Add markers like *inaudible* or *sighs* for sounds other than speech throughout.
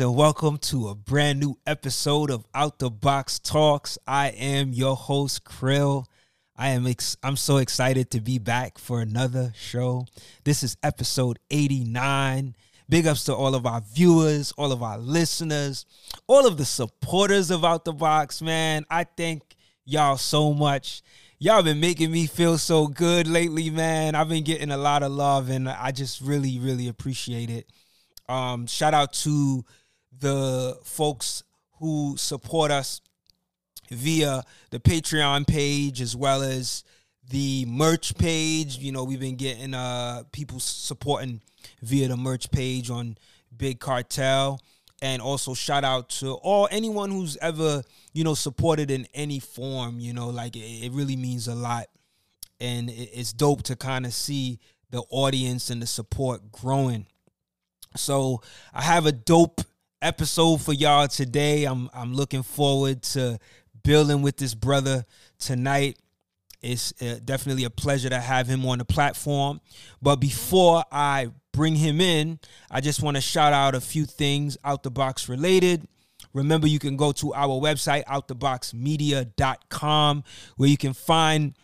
And welcome to a brand new episode of Out the Box Talks. I am your host, Krill. I am ex- I'm so excited to be back for another show. This is episode 89. Big ups to all of our viewers, all of our listeners, all of the supporters of Out the Box, man. I thank y'all so much. Y'all been making me feel so good lately, man. I've been getting a lot of love and I just really, really appreciate it. Um, shout out to the folks who support us via the Patreon page as well as the merch page. You know, we've been getting uh people supporting via the merch page on Big Cartel. And also shout out to all anyone who's ever, you know, supported in any form, you know, like it, it really means a lot. And it, it's dope to kind of see the audience and the support growing. So I have a dope episode for y'all today. I'm I'm looking forward to building with this brother tonight. It's uh, definitely a pleasure to have him on the platform. But before I bring him in, I just want to shout out a few things out the box related. Remember, you can go to our website, outtheboxmedia.com, where you can find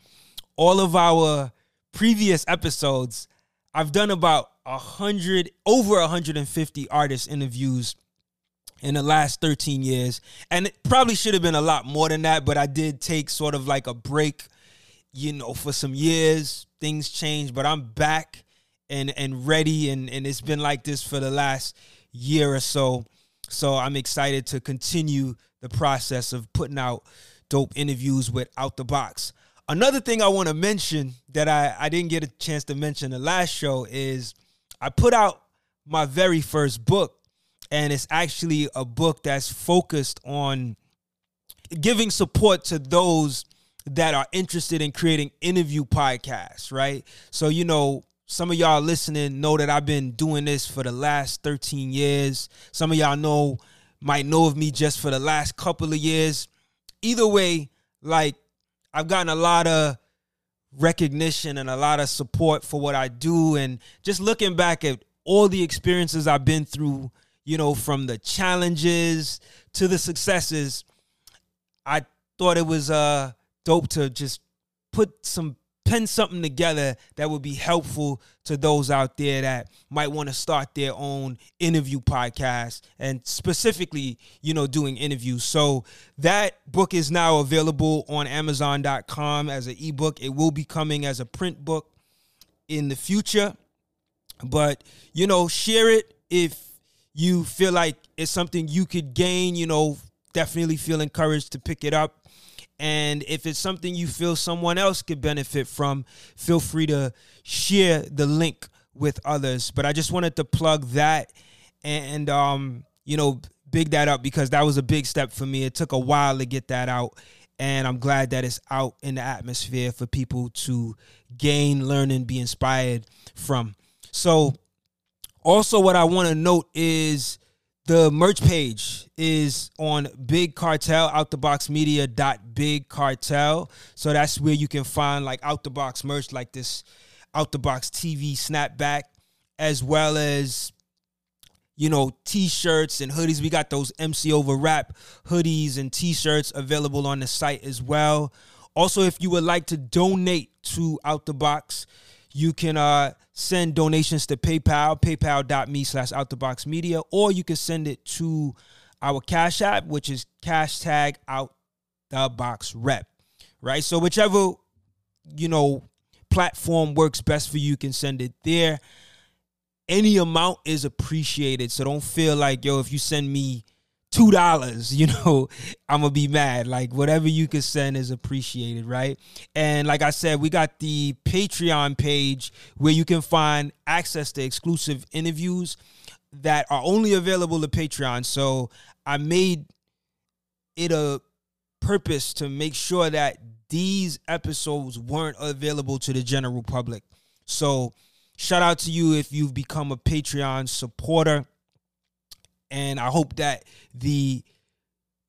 all of our previous episodes. I've done about a hundred, over 150 artist interviews in the last 13 years. And it probably should have been a lot more than that, but I did take sort of like a break, you know, for some years. Things changed, but I'm back and and ready and and it's been like this for the last year or so. So I'm excited to continue the process of putting out dope interviews with Out the Box. Another thing I want to mention that I, I didn't get a chance to mention the last show is I put out my very first book, and it's actually a book that's focused on giving support to those that are interested in creating interview podcasts, right? So, you know, some of y'all listening know that I've been doing this for the last 13 years. Some of y'all know might know of me just for the last couple of years. Either way, like I've gotten a lot of recognition and a lot of support for what I do. And just looking back at all the experiences I've been through, you know, from the challenges to the successes, I thought it was uh dope to just put some pen something together that would be helpful to those out there that might want to start their own interview podcast and specifically, you know, doing interviews. So that book is now available on amazon.com as an ebook. It will be coming as a print book in the future. But, you know, share it if you feel like it's something you could gain, you know, definitely feel encouraged to pick it up and if it's something you feel someone else could benefit from, feel free to share the link with others. But I just wanted to plug that and um, you know, big that up because that was a big step for me. It took a while to get that out. And I'm glad that it's out in the atmosphere for people to gain, learn, and be inspired from. So, also, what I want to note is the merch page is on Big Cartel, out the box media dot big cartel. So that's where you can find like out the box merch like this out the box TV snapback, as well as you know, t-shirts and hoodies. We got those MC over rap hoodies and t-shirts available on the site as well. Also, if you would like to donate to Out the Box, you can uh, send donations to PayPal, paypal.me slash outtheboxmedia, or you can send it to our Cash App, which is hashtag out the box rep. Right? So whichever, you know, platform works best for you, you can send it there. Any amount is appreciated. So don't feel like, yo, if you send me two dollars you know *laughs* i'm gonna be mad. Like whatever you can send is appreciated right? And like i said we got the patreon page where you can find access to exclusive interviews that are only available to patreon. So i made it a purpose to make sure that these episodes weren't available to the general public. So shout out to you if you've become a patreon supporter and I hope that the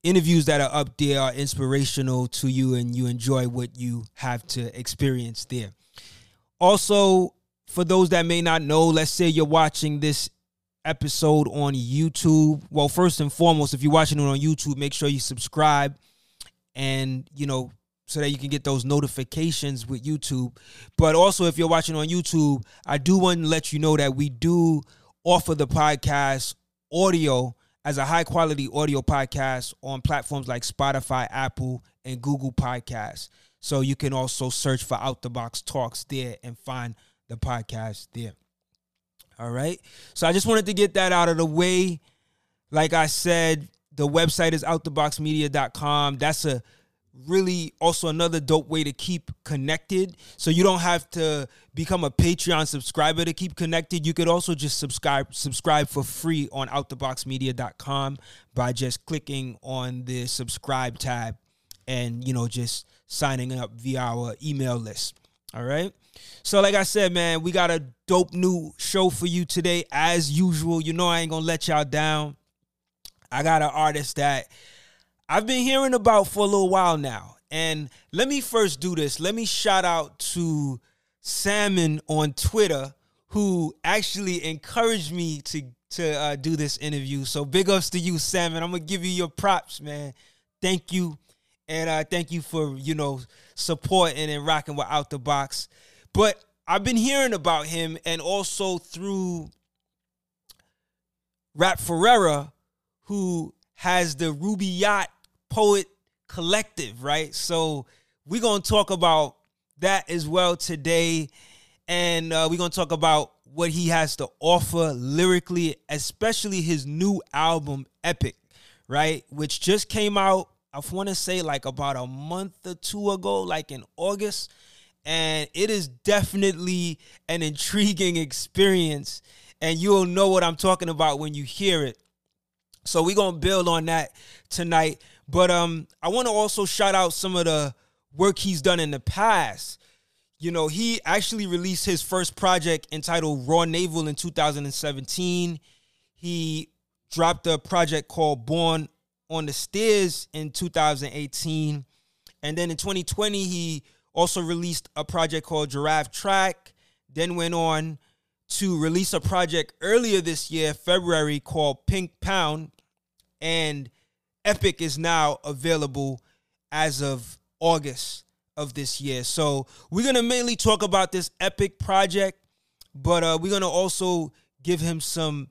interviews that are up there are inspirational to you and you enjoy what you have to experience there. Also, for those that may not know, let's say you're watching this episode on YouTube. Well, first and foremost, if you're watching it on YouTube, make sure you subscribe and, you know, so that you can get those notifications with YouTube. But also, if you're watching on YouTube, I do want to let you know that we do offer the podcast audio as a high quality audio podcast on platforms like Spotify, Apple, and Google Podcasts. So you can also search for Out the Box Talks there and find the podcast there. All right. So I just wanted to get that out of the way. Like I said, the website is outtheboxmedia.com. That's a really also another dope way to keep connected. So you don't have to become a Patreon subscriber to keep connected. You could also just subscribe subscribe for free on outtheboxmedia.com by just clicking on the subscribe tab and you know just signing up via our email list. All right. So, like I said, man, we got a dope new show for you today. As usual, you know I ain't gonna let y'all down. I got an artist that I've been hearing about for a little while now. And let me first do this. Let me shout out to Salmon on Twitter, who actually encouraged me to to uh, do this interview. So big ups to you, Salmon. I'm gonna give you your props, man. Thank you and uh, thank you for you know supporting and rocking with Out the Box. But I've been hearing about him, and also through Rap Ferrera, who has the Ruby Yacht Poet Collective, right? So we're gonna talk about that as well today, and uh, we're gonna talk about what he has to offer lyrically, especially his new album, Epic, right? Which just came out I want to say like about a month or two ago, like in August. And it is definitely an intriguing experience. And you'll know what I'm talking about when you hear it. So we're gonna build on that tonight. But um, I want to also shout out some of the work he's done in the past. You know, he actually released his first project entitled Raw Navel in 2017. He dropped a project called Born on the stairs in 2018. And then in 2020, he also released a project called Giraffe Track, then went on to release a project earlier this year, February, called Pink Pound. And Epic is now available as of August of this year. So we're to mainly talk about this Epic project, but uh, we're to also give him some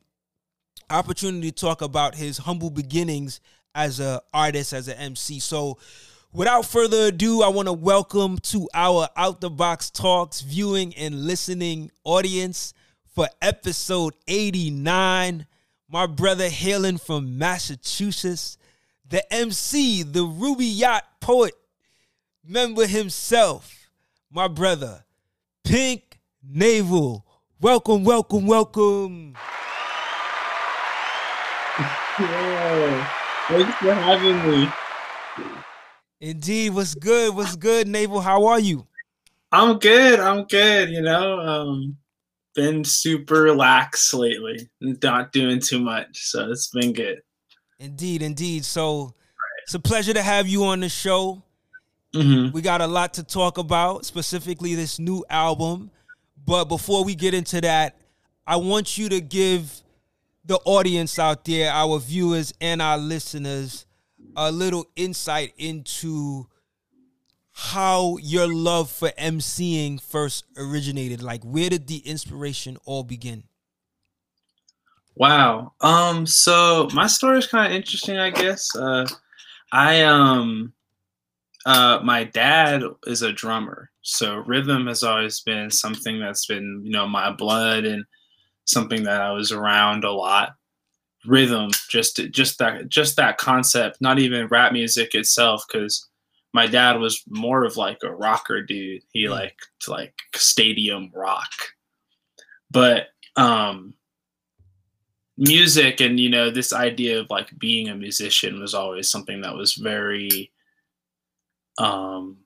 opportunity to talk about his humble beginnings as a artist, as an MC. So without further ado, I want to welcome to our Out the Box Talks viewing and listening audience for episode 89. My brother hailing from Massachusetts, the MC, the Ruby Yacht poet, member himself, my brother, Pink Navel. Welcome, welcome, welcome. Yeah. Thanks for having me. Indeed. What's good? What's good, Navel? How are you? I'm good. I'm good. You know, um, been super lax lately, not doing too much, so it's been good. Indeed, indeed. So it's a pleasure to have you on the show. Mm-hmm. We got a lot to talk about, specifically this new album. But before we get into that, I want you to give the audience out there, our viewers and our listeners, a little insight into how your love for emceeing first originated. Like, where did the inspiration all begin? Wow. Um. So my story is kind of interesting, I guess. Uh, I um, uh, my dad is a drummer, so rhythm has always been something that's been you know my blood and something that I was around a lot. Rhythm, just just that just that concept, not even rap music itself, because my dad was more of like a rocker dude. He mm. liked like stadium rock. But um music and you know this idea of like being a musician was always something that was very um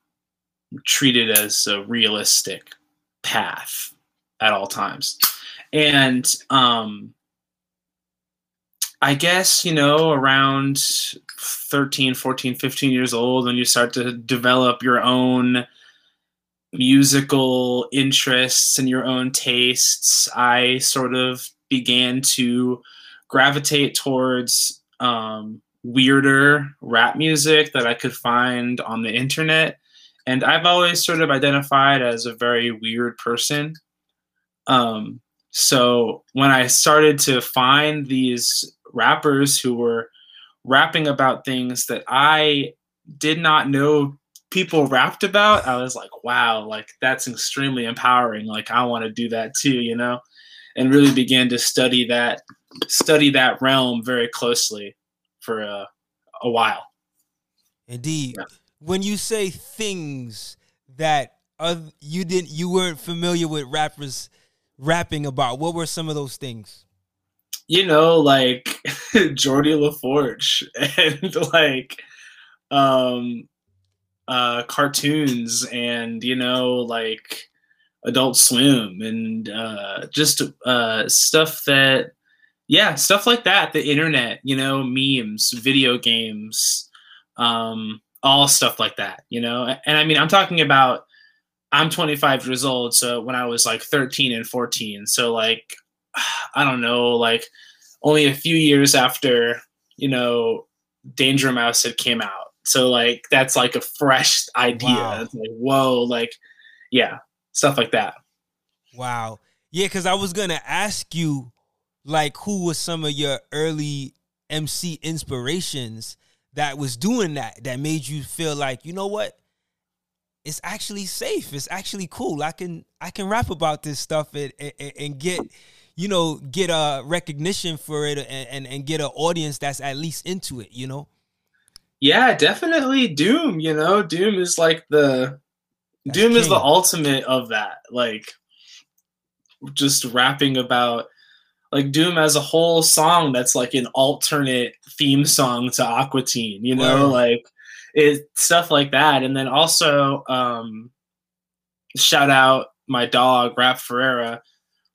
treated as a realistic path at all times. And um, I guess, you know, around 13, 14, 15 years old, when you start to develop your own musical interests and your own tastes, I sort of began to gravitate towards um, weirder rap music that I could find on the internet. And I've always sort of identified as a very weird person. Um, so when I started to find these rappers who were rapping about things that I did not know people rapped about, I was like, wow, like that's extremely empowering. Like I want to do that too, you know? And really began to study that study that realm very closely for a, a while. Indeed. Yeah. When you say things that other, you didn't you weren't familiar with rappers rapping about, what were some of those things? You know, like *laughs* Geordi LaForge and *laughs* like um uh cartoons and you know like Adult Swim and uh just uh stuff that yeah, stuff like that, the internet, you know, memes, video games, um, all stuff like that, you know. And I mean, I'm talking about I'm 25 years old, so when I was like 13 and 14, so like *sighs* I don't know, like only a few years after, you know, Danger Mouse had came out. So like that's like a fresh idea. Wow. Like whoa, like yeah, stuff like that. Wow. Yeah, cuz I was going to ask you like who was some of your early MC inspirations that was doing that that made you feel like you know what? It's actually safe. It's actually cool. I can i can rap about this stuff and, and, and get you know get a recognition for it and, and, and get an audience that's at least into it you know? Yeah definitely doom you know? Doom is like the doom king. is the ultimate of that like just rapping about like Doom as a whole song that's like an alternate theme song to Aqua Teen, you know, wow. like it stuff like that. And then also um shout out my dog Rap Ferreira.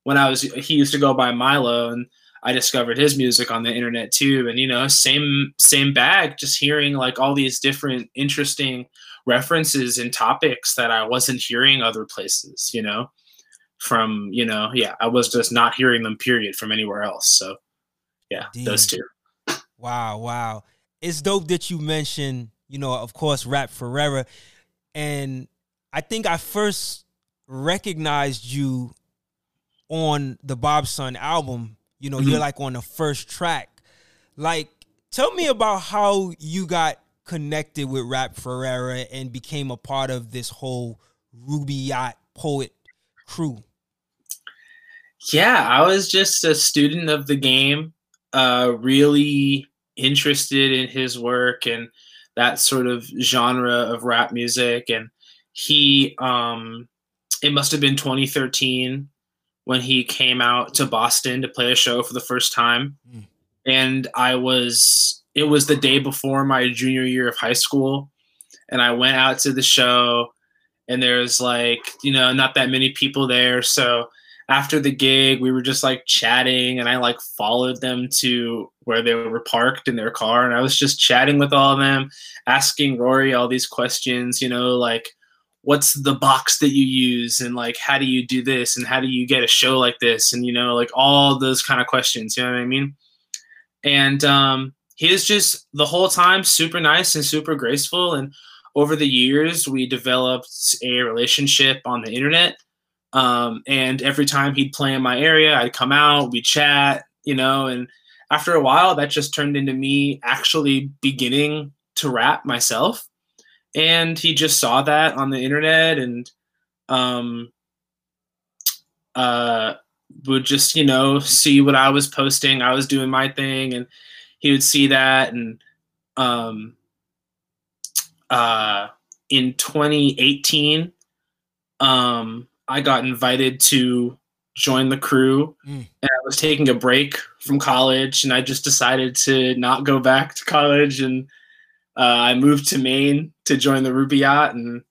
When I was he used to go by Milo and I discovered his music on the internet too. And you know, same same bag, just hearing like all these different interesting references and topics that I wasn't hearing other places, you know? From you know yeah i was just not hearing them period from anywhere else. So yeah Damn. those two. Wow wow. It's dope that you mentioned you know of course rap ferreira and i think i first recognized you on the Bob's Son album you know mm-hmm. you're like on the first track. Like tell me about how you got connected with rap ferreira and became a part of this whole ruby yacht poet crew yeah, I was just a student of the game, uh, really interested in his work and that sort of genre of rap music. And he, um, it must have been 2013 when he came out to Boston to play a show for the first time. Mm. And I was, it was the day before my junior year of high school. And I went out to the show, and there's like, you know, not that many people there. So, after the gig, we were just like chatting, and I like followed them to where they were parked in their car, and I was just chatting with all of them, asking Rory all these questions, you know, like what's the box that you use and like how do you do this and how do you get a show like this and you know like all those kind of questions you know what i mean and um he is just the whole time super nice and super graceful and over the years we developed a relationship on the internet um, and every time he'd play in my area, I'd come out, we'd chat, you know, and after a while, that just turned into me actually beginning to rap myself. And he just saw that on the internet and um, uh, would just, you know, see what I was posting. I was doing my thing, and he would see that. And um, uh, in 2018, um, I got invited to join the crew mm. and I was taking a break from college and I just decided to not go back to college and uh, I moved to Maine to join the Ruby Yacht and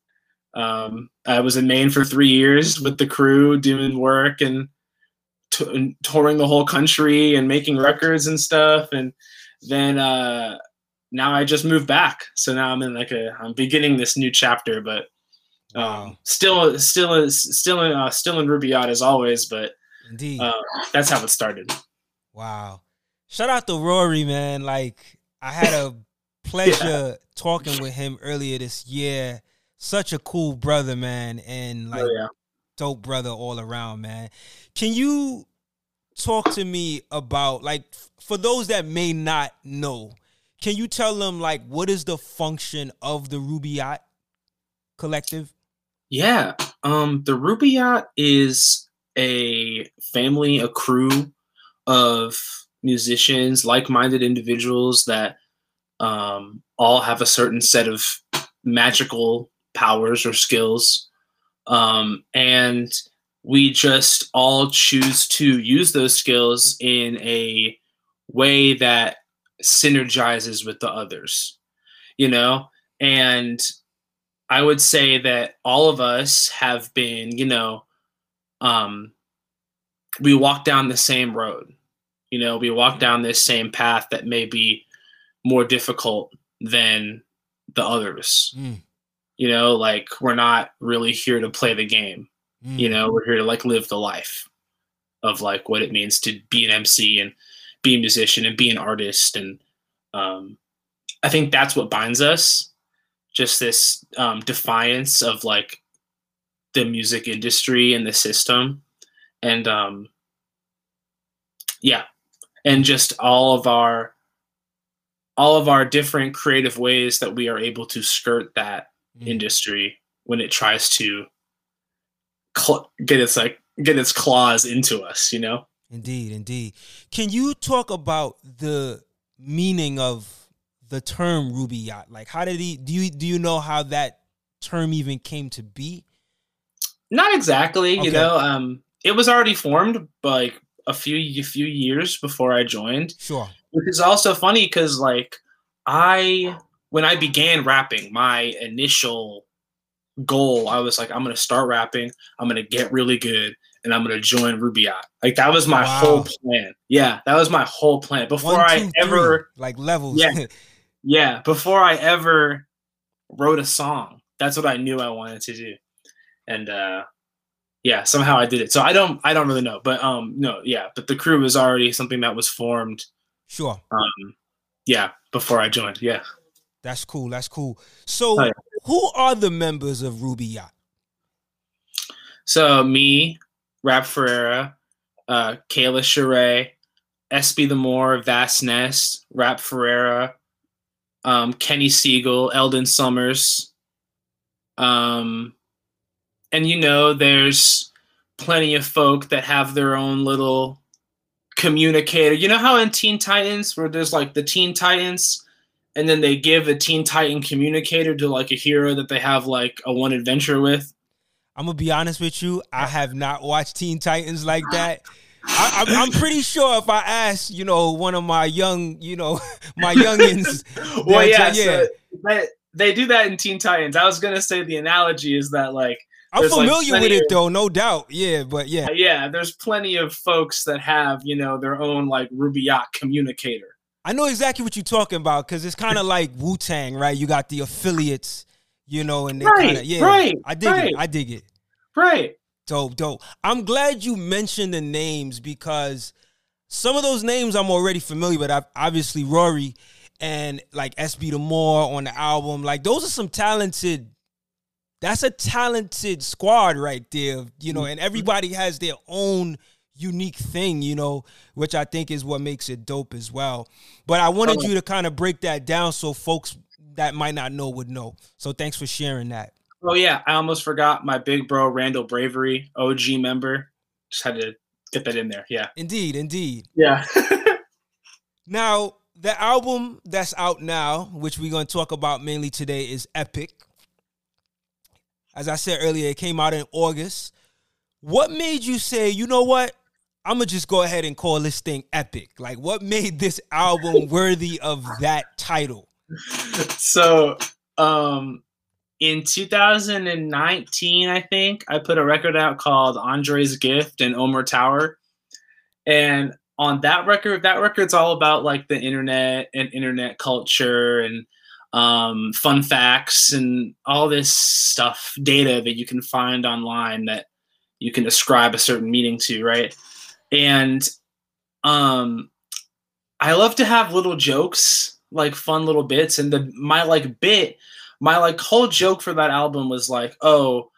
um, I was in Maine for three years with the crew doing work and, t- and touring the whole country and making records and stuff and then uh, now I just moved back so now I'm in like a I'm beginning this new chapter but um, still, still, still in, uh, still in Ruby Yacht as always, but Indeed. Uh, that's how it started. Wow. Shout out to Rory, man. Like I had a *laughs* pleasure yeah. talking with him earlier this year. Such a cool brother, man, and like oh, yeah. dope brother all around, man. Can you talk to me about like for those that may not know, can you tell them like what is the function of the Ruby Yacht collective? Yeah. Um the Ruby Yacht is a family, a crew of musicians, like-minded individuals that um, all have a certain set of magical powers or skills, um, and we just all choose to use those skills in a way that synergizes with the others, you know, and I would say that all of us have been, you know, um, we walk down the same road. You know, we walk down this same path that may be more difficult than the others. Mm. You know, like we're not really here to play the game. Mm. You know, we're here to like live the life of like what it means to be an MC and be a musician and be an artist. And um, I think that's what binds us. Just this um, defiance of like the music industry and the system. And um, yeah, and just all of our all of our different creative ways that we are able to skirt that mm. industry when it tries to cl- get its like get its claws into us, you know. Indeed, indeed. Can you talk about the meaning of the term Ruby Yacht? Like, how did he? Do you do you know how that term even came to be? Not exactly. Okay. You know, um, it was already formed, like a few a few years before I joined. Sure. Which is also funny because like I when I began rapping, my initial goal, I was like, I'm gonna start rapping, I'm gonna get really good, and I'm gonna join Ruby Yacht. Like that was my wow. whole plan. Yeah, that was my whole plan. Before One, two, I ever three, like levels. Yeah. *laughs* yeah. Before I ever wrote a song. That's what I knew I wanted to do. And uh yeah, somehow I did it. So I don't I don't really know, but um no, yeah, but the crew was already something that was formed. Sure. Um yeah, before I joined. Yeah. That's cool. That's cool. So oh, yeah. who are the members of Ruby Yacht? So me, Rap Ferreira, uh Kayla Sheree, SB the Moor, Vast Nest, Rap Ferreira, um, Kenny Segal, Eldon Summers, um and you know there's plenty of folk that have their own little communicator you know how in teen titans where there's like the teen titans and then they give a teen titan communicator to like a hero that they have like a one adventure with i'm gonna be honest with you i have not watched teen titans like ah. that I, am pretty sure if I ask, you know, one of my young, you know, *laughs* my youngins, *laughs* well, yeah, yeah. So they do that in Teen Titans. I was gonna say the analogy is that like I'm familiar like with it of, though, no doubt. Yeah, but yeah, yeah. There's plenty of folks that have you know their own like Ruby Yacht communicator. I know exactly what you're talking about because it's kind of like Wu Tang, right? You got the affiliates, you know, and they right, kind of yeah. Right, I dig right. it. I dig it. Right. Dope, dope. I'm glad you mentioned the names because some of those names I'm already familiar with. Obviously, Rory and like SB the Moor on the album. Like those are some talented that's a talented squad right there, you know, and mm-hmm. everybody has their own unique thing, you know, which I think is what makes it dope as well. But I wanted oh. you to kind of break that down so folks that might not know would know. So thanks for sharing that. Oh yeah, I almost forgot my big bro Randall Bravery, OG member. Just had to get that in there. Yeah. Indeed, indeed. Yeah. *laughs* now, the album that's out now, which we're going to talk about mainly today, is Epic. As I said earlier, it came out in August. What made you say, you know what? I'm gonna just go ahead and call this thing epic. Like, what made this album *laughs* worthy of that title? So, um, in 2019, I think I put a record out called Andre's Gift and Omer Tower, and on that record, that record's all about like the internet and internet culture and um, fun facts and all this stuff, data that you can find online that you can ascribe a certain meaning to, right? And um I love to have little jokes, like fun little bits. And the my like bit, my like whole joke for that album was like, oh,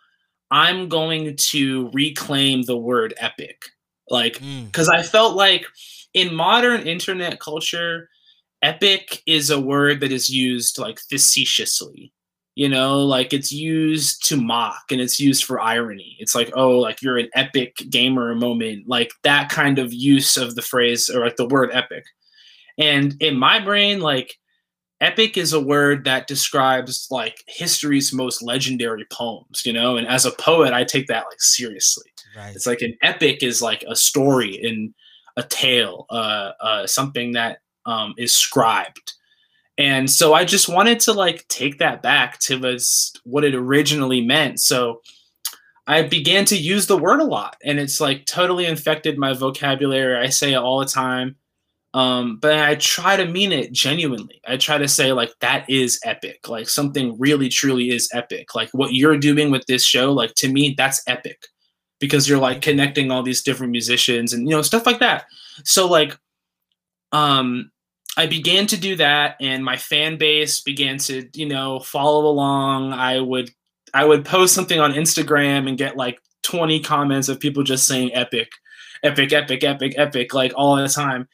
I'm going to reclaim the word epic. Like, because mm. I felt like in modern internet culture, epic is a word that is used like facetiously you know like it's used to mock and it's used for irony. It's like oh like you're an epic gamer moment like that kind of use of the phrase or like the word epic. And in my brain like epic is a word that describes like history's most legendary poems you know? And as a poet i take that like seriously. Right. it's like an epic is like a story and a tale uh, uh something that um is scribed and so i just wanted to like take that back to was what it originally meant. So i began to use the word a lot and it's like totally infected my vocabulary. I say it all the time. Um, but i try to mean it genuinely. I try to say like that is epic. Like something really truly is epic. Like what you're doing with this show like to me that's epic. Because you're like connecting all these different musicians and you know stuff like that. So like um I began to do that, and my fan base began to, you know, follow along. I would, I would post something on Instagram and get like 20 comments of people just saying epic, epic, epic, epic, epic, like all the time.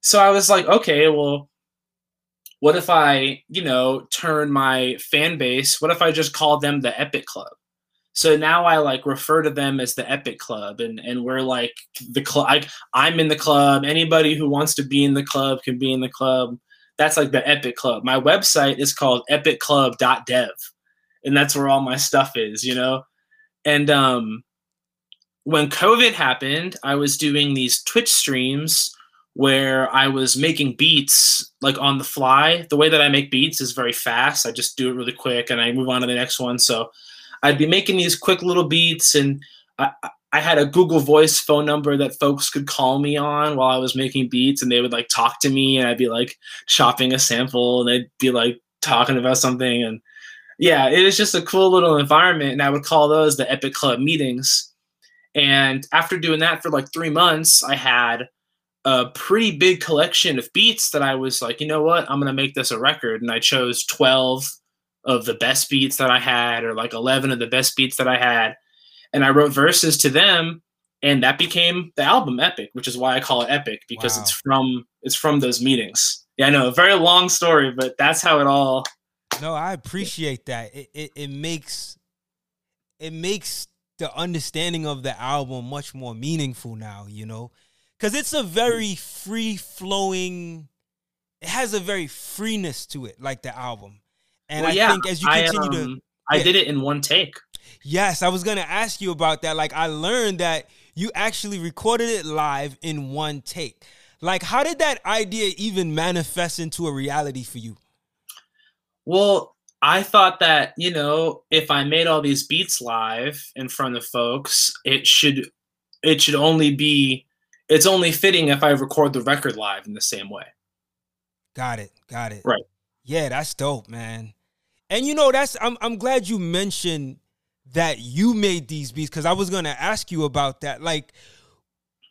So I was like, okay, well, what if I, you know, turn my fan base? What if I just call them the Epic Club? So now I like refer to them as the Epic Club, and and we're like the club. I'm in the club. Anybody who wants to be in the club can be in the club. That's like the Epic Club. My website is called epicclub.dev, and that's where all my stuff is. You know, and um, when COVID happened, I was doing these Twitch streams where I was making beats like on the fly. The way that I make beats is very fast. I just do it really quick and I move on to the next one. So I'd be making these quick little beats, and I, I had a Google Voice phone number that folks could call me on while I was making beats, and they would like talk to me, and I'd be like chopping a sample, and they'd be like talking about something, and yeah, it was just a cool little environment, and I would call those the Epic Club meetings. And after doing that for like three months, I had a pretty big collection of beats that I was like, you know what, I'm gonna make this a record, and I chose twelve of the best beats that I had, or like 11 of the best beats that I had. And I wrote verses to them, and that became the album Epic, which is why I call it Epic because wow. it's from it's from those meetings. Yeah, I know, a very long story, but that's how it all. No, I appreciate that. It, it it makes it makes the understanding of the album much more meaningful now. You know, because it's a very free flowing. It has a very freeness to it, like the album. And well, I yeah, think as you continue I, um, to, I did it in one take. Yes, I was gonna ask you about that. Like, I learned that you actually recorded it live in one take. Like, how did that idea even manifest into a reality for you? Well, I thought that, you know, if I made all these beats live in front of folks, it should it should only be it's only fitting if I record the record live in the same way. Got it. Got it. Right. Yeah, that's dope, man. And you know, that's I'm I'm glad you mentioned that you made these beats because I was gonna ask you about that. Like,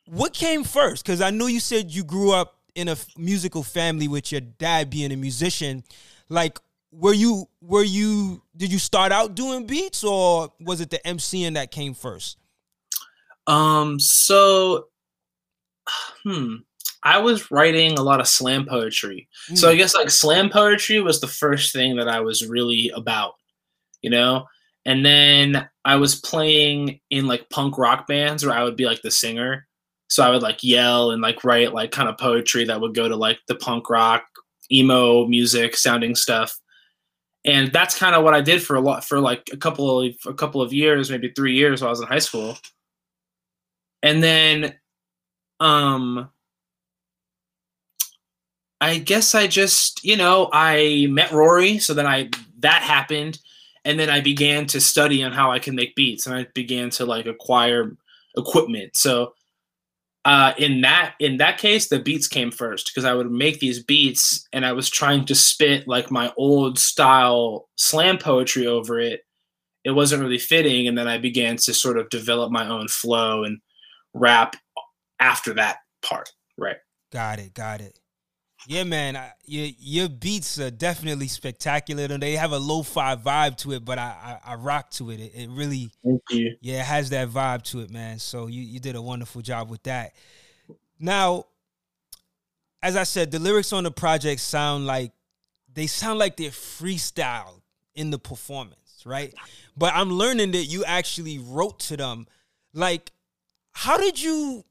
what came first? Because I know you said you grew up in a musical family with your dad being a musician. Like, were you were you did you start out doing beats or was it the MCing that came first? Um. So, hmm. I was writing a lot of slam poetry. Mm. So I hmm. guess like slam poetry was the first thing that I was really about, you know? And then I was playing in like punk rock bands where I would be like the singer. So I would like yell and like write like kind of poetry that would go to like the punk rock, emo music sounding stuff. And that's kind of what I did for a lot for like a couple of a couple of years, maybe 3 years while I was in high school. And then um I guess I just, you know, I met Rory, so then I that happened, and then I began to study on how I can make beats, and I began to like acquire equipment. So uh, in that in that case, the beats came first because I would make these beats, and I was trying to spit like my old style slam poetry over it. It wasn't really fitting, and then I began to sort of develop my own flow and rap after that part, right? Got it, got it. Yeah, man, I, your your beats are definitely spectacular, and they have a lo-fi vibe to it. But I I, I rock to it. it. It really, Thank you. yeah, it has that vibe to it, man. So you you did a wonderful job with that. Now, as I said, the lyrics on the project sound like they sound like they're freestyle in the performance, right? But I'm learning that you actually wrote to them. Like, how did you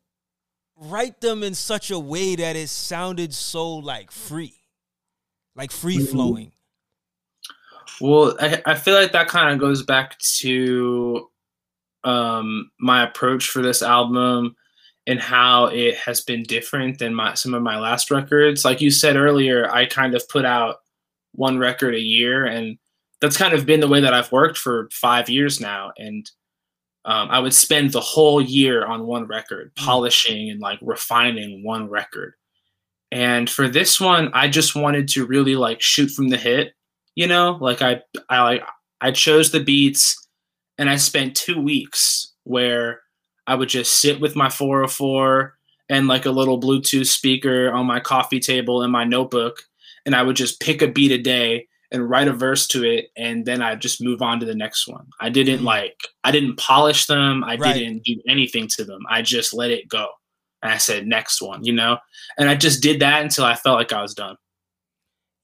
write them in such a way that it sounded so like free, like free flowing? Well, I, I feel like that kind of goes back to um, my approach for this album and how it has been different than my some of my last records. Like you said earlier, I kind of put out one record a year, and that's kind of been the way that I've worked for five years now. And um, I would spend the whole year on one record, polishing and like refining one record. And for this one, I just wanted to really like shoot from the hip, you know, like I I like I chose the beats, and I spent two weeks where I would just sit with my 404 and like a little Bluetooth speaker on my coffee table and my notebook, and I would just pick a beat a day and write a verse to it, and then I just move on to the next one. I didn't Mm. like I didn't polish them. I Right. didn't do anything to them. I just let it go, and I said next one, you know, and I just did that until I felt like I was done.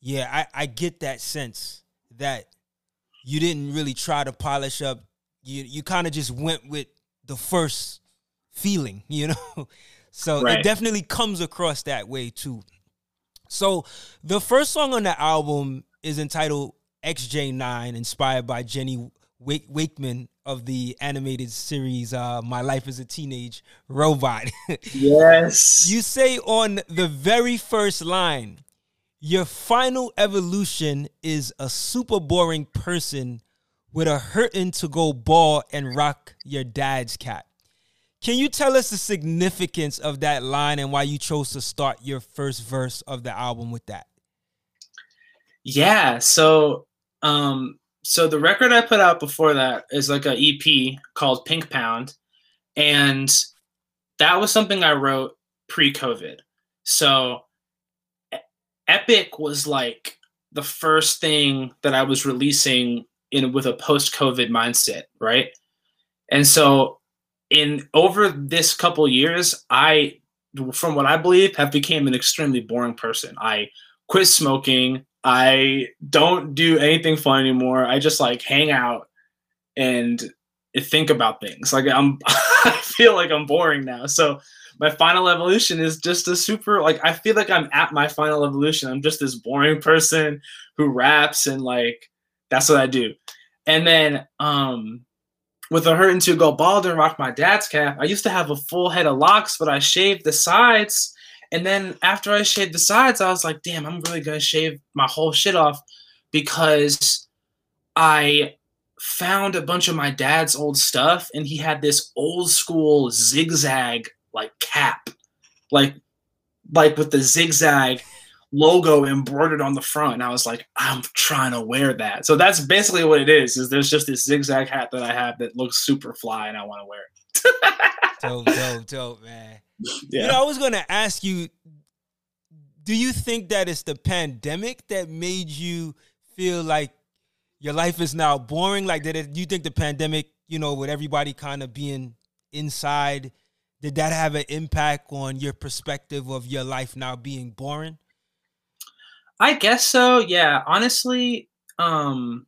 Yeah, I, I get that sense that you didn't really try to polish up. You you kind of just went with the first feeling, *laughs* you know. So it definitely comes across that way too. So the first song on the album is entitled XJ9, inspired by Jenny Wake- Wakeman of the animated series uh, My Life as a Teenage Robot. *laughs* Yes. You say on the very first line, your final evolution is a super boring person with a hurting to go ball and rock your dad's cap. Can you tell us the significance of that line and why you chose to start your first verse of the album with that? Yeah, so um so the record I put out before that is like a EP called Pink Pound and that was something I wrote pre-COVID. So Epic was like the first thing that I was releasing in with a post-COVID mindset, right? And so in over this couple years, I from what I believe have became an extremely boring person. I quit smoking. I don't do anything fun anymore. I just like hang out and think about things. Like I'm *laughs* I feel like I'm boring now. So my final evolution is just a super like I feel like I'm at my final evolution. I'm just this boring person who raps and like that's what I do. And then um with a hurt and to go bald and rock my dad's cap, I used to have a full head of locks, but I shaved the sides. And then after I shaved the sides, I was like, damn, I'm really gonna shave my whole shit off because I found a bunch of my dad's old stuff and he had this old school zigzag like cap. Like like with the zigzag logo embroidered on the front. And I was like, I'm trying to wear that. So that's basically what it is, is there's just this zigzag hat that I have that looks super fly and I want to wear it. *laughs* Dope, dope, dope, man. *laughs* yeah. You know, I was gonna ask you, do you think that it's the pandemic that made you feel like your life is now boring? Like, did it, you think the pandemic, you know, with everybody kind of being inside, did that have an impact on your perspective of your life now being boring? I guess so. Yeah. Honestly, um,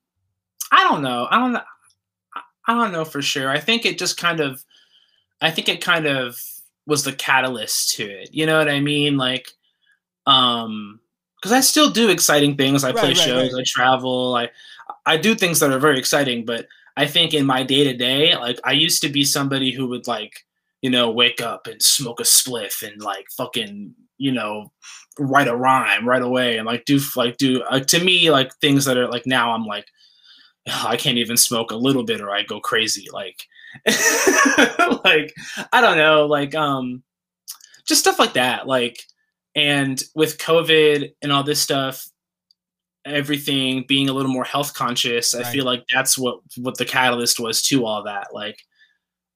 I don't know. I don't know. I don't know for sure. I think it just kind of, I think it kind of was the catalyst to it. You know what I mean? Like, um, because I still do exciting things. I play Right, right, shows. right. I travel. I, I do things that are very exciting. But I think in my day to day, like I used to be somebody who would like, you know, wake up and smoke a spliff and like fucking, you know, write a rhyme right away and like do like do uh, to me like things that are like now I'm like I can't even smoke a little bit or I go crazy like *laughs* like I don't know like um just stuff like that like and with COVID and all this stuff everything being a little more health conscious I feel like that's what what the catalyst was to all that like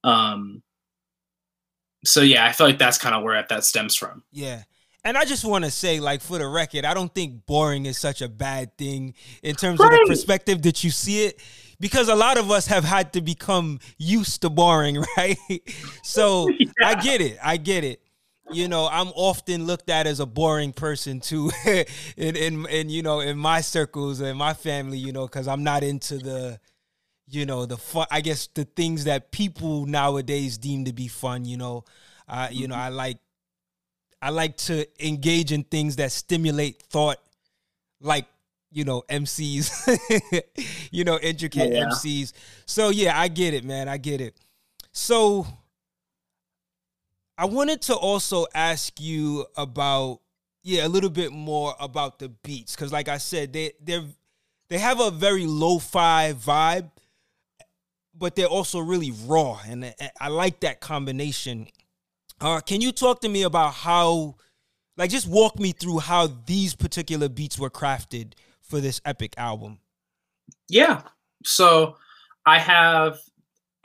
um so yeah, I feel like that's kind of where that stems from. Yeah. And I just want to say, like, for the record, I don't think boring is such a bad thing in terms right. of the perspective that you see it, because a lot of us have had to become used to boring, *laughs* right? so yeah. I get it. I get it. You know, I'm often looked at as a boring person too, *laughs* in, in in you know in my circles and my family, you know, because I'm not into the, you know, the fun. I guess the things that people nowadays deem to be fun. You know, uh, you know, I like I like to engage in things that stimulate thought, like you know MCs, *laughs* you know intricate yeah. MCs. So yeah, I get it, man. I get it. So I wanted to also ask you about yeah a little bit more about the beats because like I said they they they have a very lo-fi vibe, but they're also really raw, and I like that combination. Uh, can you talk to me about how, like, just walk me through how these particular beats were crafted for this epic album? Yeah. So I have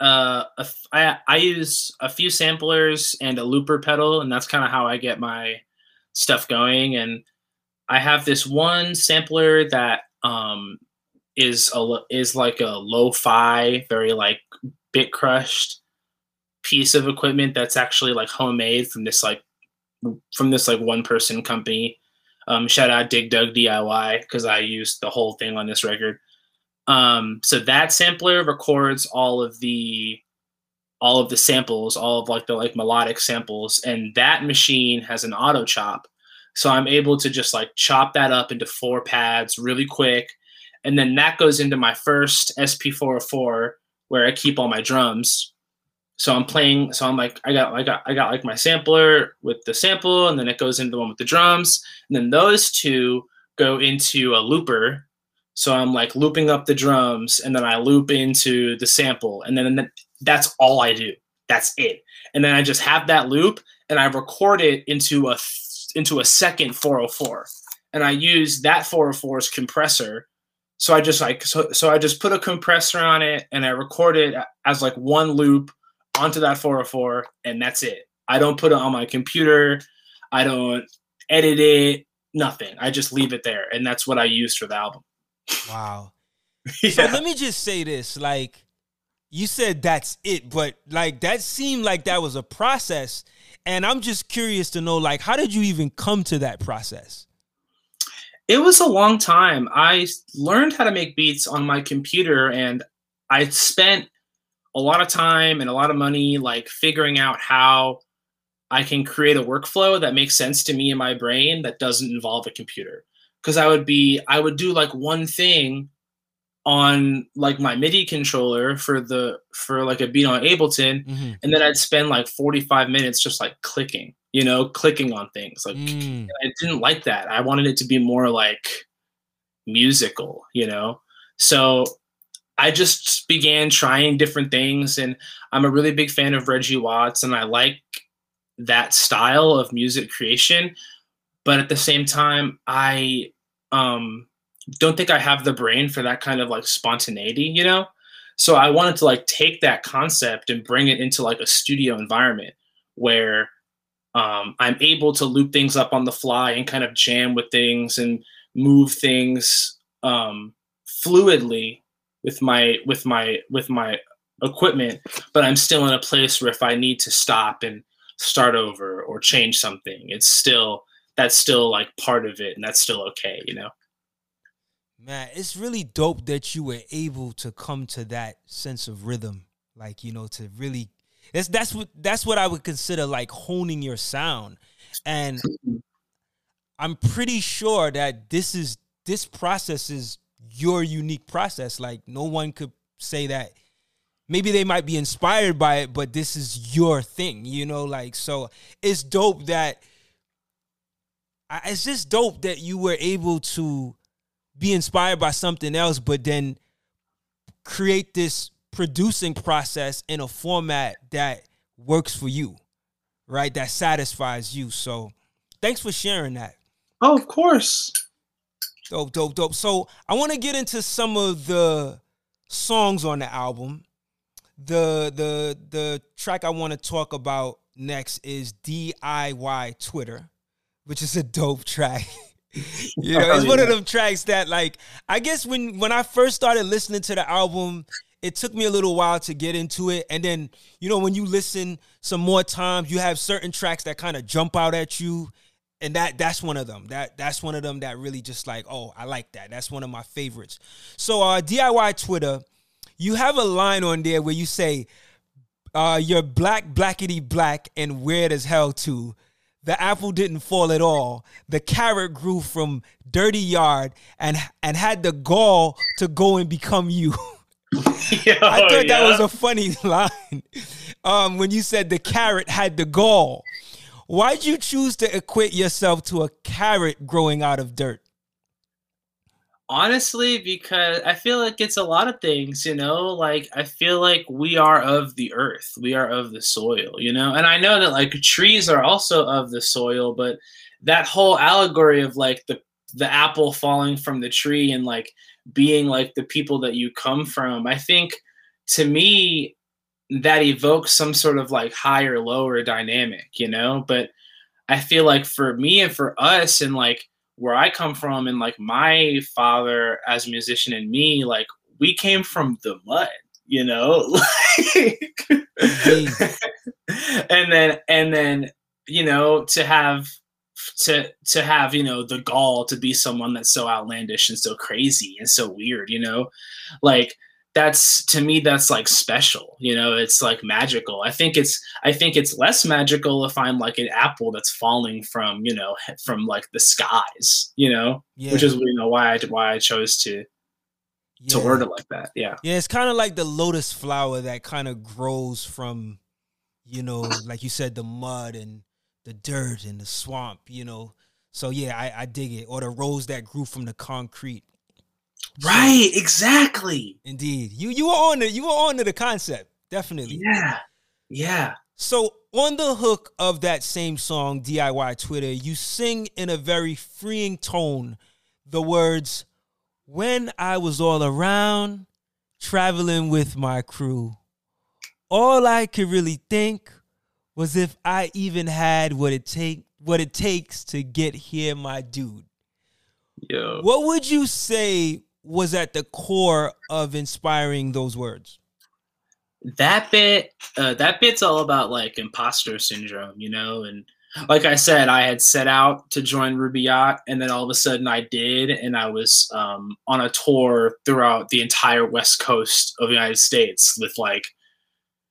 uh, a, I, I use a few samplers and a looper pedal, and that's kind of how I get my stuff going. And I have this one sampler that um, is a is like a lo-fi, very like bit crushed piece of equipment that's actually like homemade from this like from this like one person company. Um, shout out Dig Dug DIY because I used the whole thing on this record. Um, so that sampler records all of the all of the samples, all of like the like melodic samples, and that machine has an auto chop. So I'm able to just like chop that up into four pads really quick. And then that goes into my first SP404 where I keep all my drums so I'm playing. So I'm like, I got, I got, I got like my sampler with the sample, and then it goes into the one with the drums, and then those two go into a looper. So I'm like looping up the drums, and then I loop into the sample, and then, that's all I do. That's it. And then I just have that loop, and I record it into a into a second 404, and I use that 404's compressor. So I just like so, so I just put a compressor on it, and I record it as like one loop onto that 404 and that's it. I don't put it on my computer. I don't edit it, nothing. I just leave it there. And that's what I use for the album. Wow. *laughs* yeah. So let me just say this like, you said that's it, but like that seemed like that was a process. And I'm just curious to know, like, how did you even come to that process? It was a long time. I learned how to make beats on my computer and I spent a lot of time and a lot of money like figuring out how I can create a workflow that makes sense to me in my brain that doesn't involve a computer. Because I would be, I would do like one thing on like my MIDI controller for the for like a beat on Ableton, mm-hmm. and then I'd spend like 45 minutes just like clicking, you know, clicking on things. Like mm. I didn't like that. I wanted it to be more like musical, you know. So I just began trying different things, and I'm a really big fan of Reggie Watts, and I like that style of music creation. But at the same time, I um, don't think I have the brain for that kind of like spontaneity, you know. So I wanted to like take that concept and bring it into like a studio environment where um, I'm able to loop things up on the fly and kind of jam with things and move things um, fluidly with my with my with my equipment but i'm still in a place where if i need to stop and start over or change something it's still that's still like part of it and that's still okay you know? Man it's really dope that you were able to come to that sense of rhythm like you know to really that's that's what that's what i would consider like honing your sound. And mm-hmm. i'm pretty sure that this is this process is your unique process. Like no one could say that. Maybe they might be inspired by it, but this is your thing, you know. Like so, it's dope that. It's just dope that you were able to be inspired by something else, but then create this producing process in a format that works for you, right? That satisfies you. So, thanks for sharing that. Oh, of course. Dope, dope, dope. So I want to get into some of the songs on the album. The the the track I want to talk about next is DIY Twitter, which is a dope track. *laughs* you know, it's one of them tracks that like I guess when when I first started listening to the album, it took me a little while to get into it. And then, you know, when you listen some more times, you have certain tracks that kind of jump out at you. And that that's one of them. That that's one of them that really just like, oh, I like that. That's one of my favorites. So uh DIY Twitter, you have a line on there where you say, uh, you're black, blackety black, and weird as hell too. The apple didn't fall at all. The carrot grew from dirty yard and and had the gall to go and become you. *laughs* *laughs* Yo, I thought yeah. that was a funny *laughs* line. Um, when you said the carrot had the gall, why'd you choose to equate yourself to a carrot growing out of dirt? honestly because i feel like it's a lot of things you know? Like i feel like we are of the earth. We are of the soil you know? And i know that like trees are also of the soil but that whole allegory of like the the apple falling from the tree and like being like the people that you come from i think to me that evokes some sort of like high higher lower dynamic you know but i feel like for me and for us and like where I come from and like my father as a musician and me, like we came from the mud, you know? *laughs* like and then and then, you know, to have to to have, you know, the gall to be someone that's so outlandish and so crazy and so weird, you know? Like that's to me that's like special you know it's like magical. I think it's i think it's less magical if i'm like an apple that's falling from you know from like the skies you know yeah. which is you know why i why i chose to yeah. to word it like that yeah. Yeah it's kind of like the lotus flower that kind of grows from you know like you said the mud and the dirt and the swamp you know. So yeah i, I dig it. Or the rose that grew from the concrete Right, exactly. Indeed. You you were on the you were on to the concept. Definitely. Yeah. Yeah. So on the hook of that same song, DIY Twitter, you sing in a very freeing tone the words, When I was all around, traveling with my crew, all I could really think was if I even had what it take what it takes to get here, my dude. Yeah. What would you say was at the core of inspiring those words? That bit, uh, that bit's all about like imposter syndrome, you know, and like I said, I had set out to join Ruby Yacht, and then all of a sudden I did, and I was um, on a tour throughout the entire West Coast of the United States with like,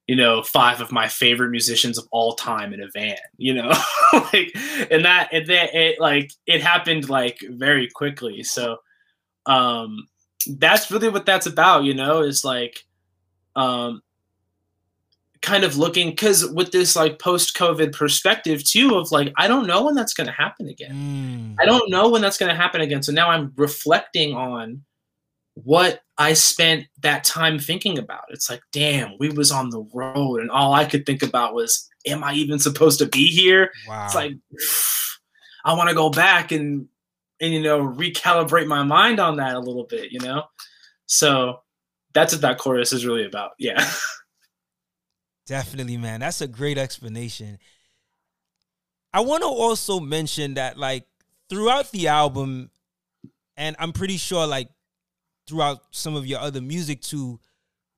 you know, five of my favorite musicians of all time in a van, you know, *laughs* like, and that, and that, it like, it happened like very quickly. So, um, that's really what that's about, you know, is like um, kind of looking because with this like post COVID perspective too of like I don't know when that's going to happen again. Mm. I don't know when that's going to happen again. So now I'm reflecting on what I spent that time thinking about. It's like, damn, we was on the road and all I could think about was, am I even supposed to be here? Wow. It's like *sighs* I want to go back and and you know recalibrate my mind on that a little bit you know? So that's what that chorus is really about yeah. *laughs* Definitely man. That's a great explanation. I want to also mention that like throughout the album and i'm pretty sure like throughout some of your other music too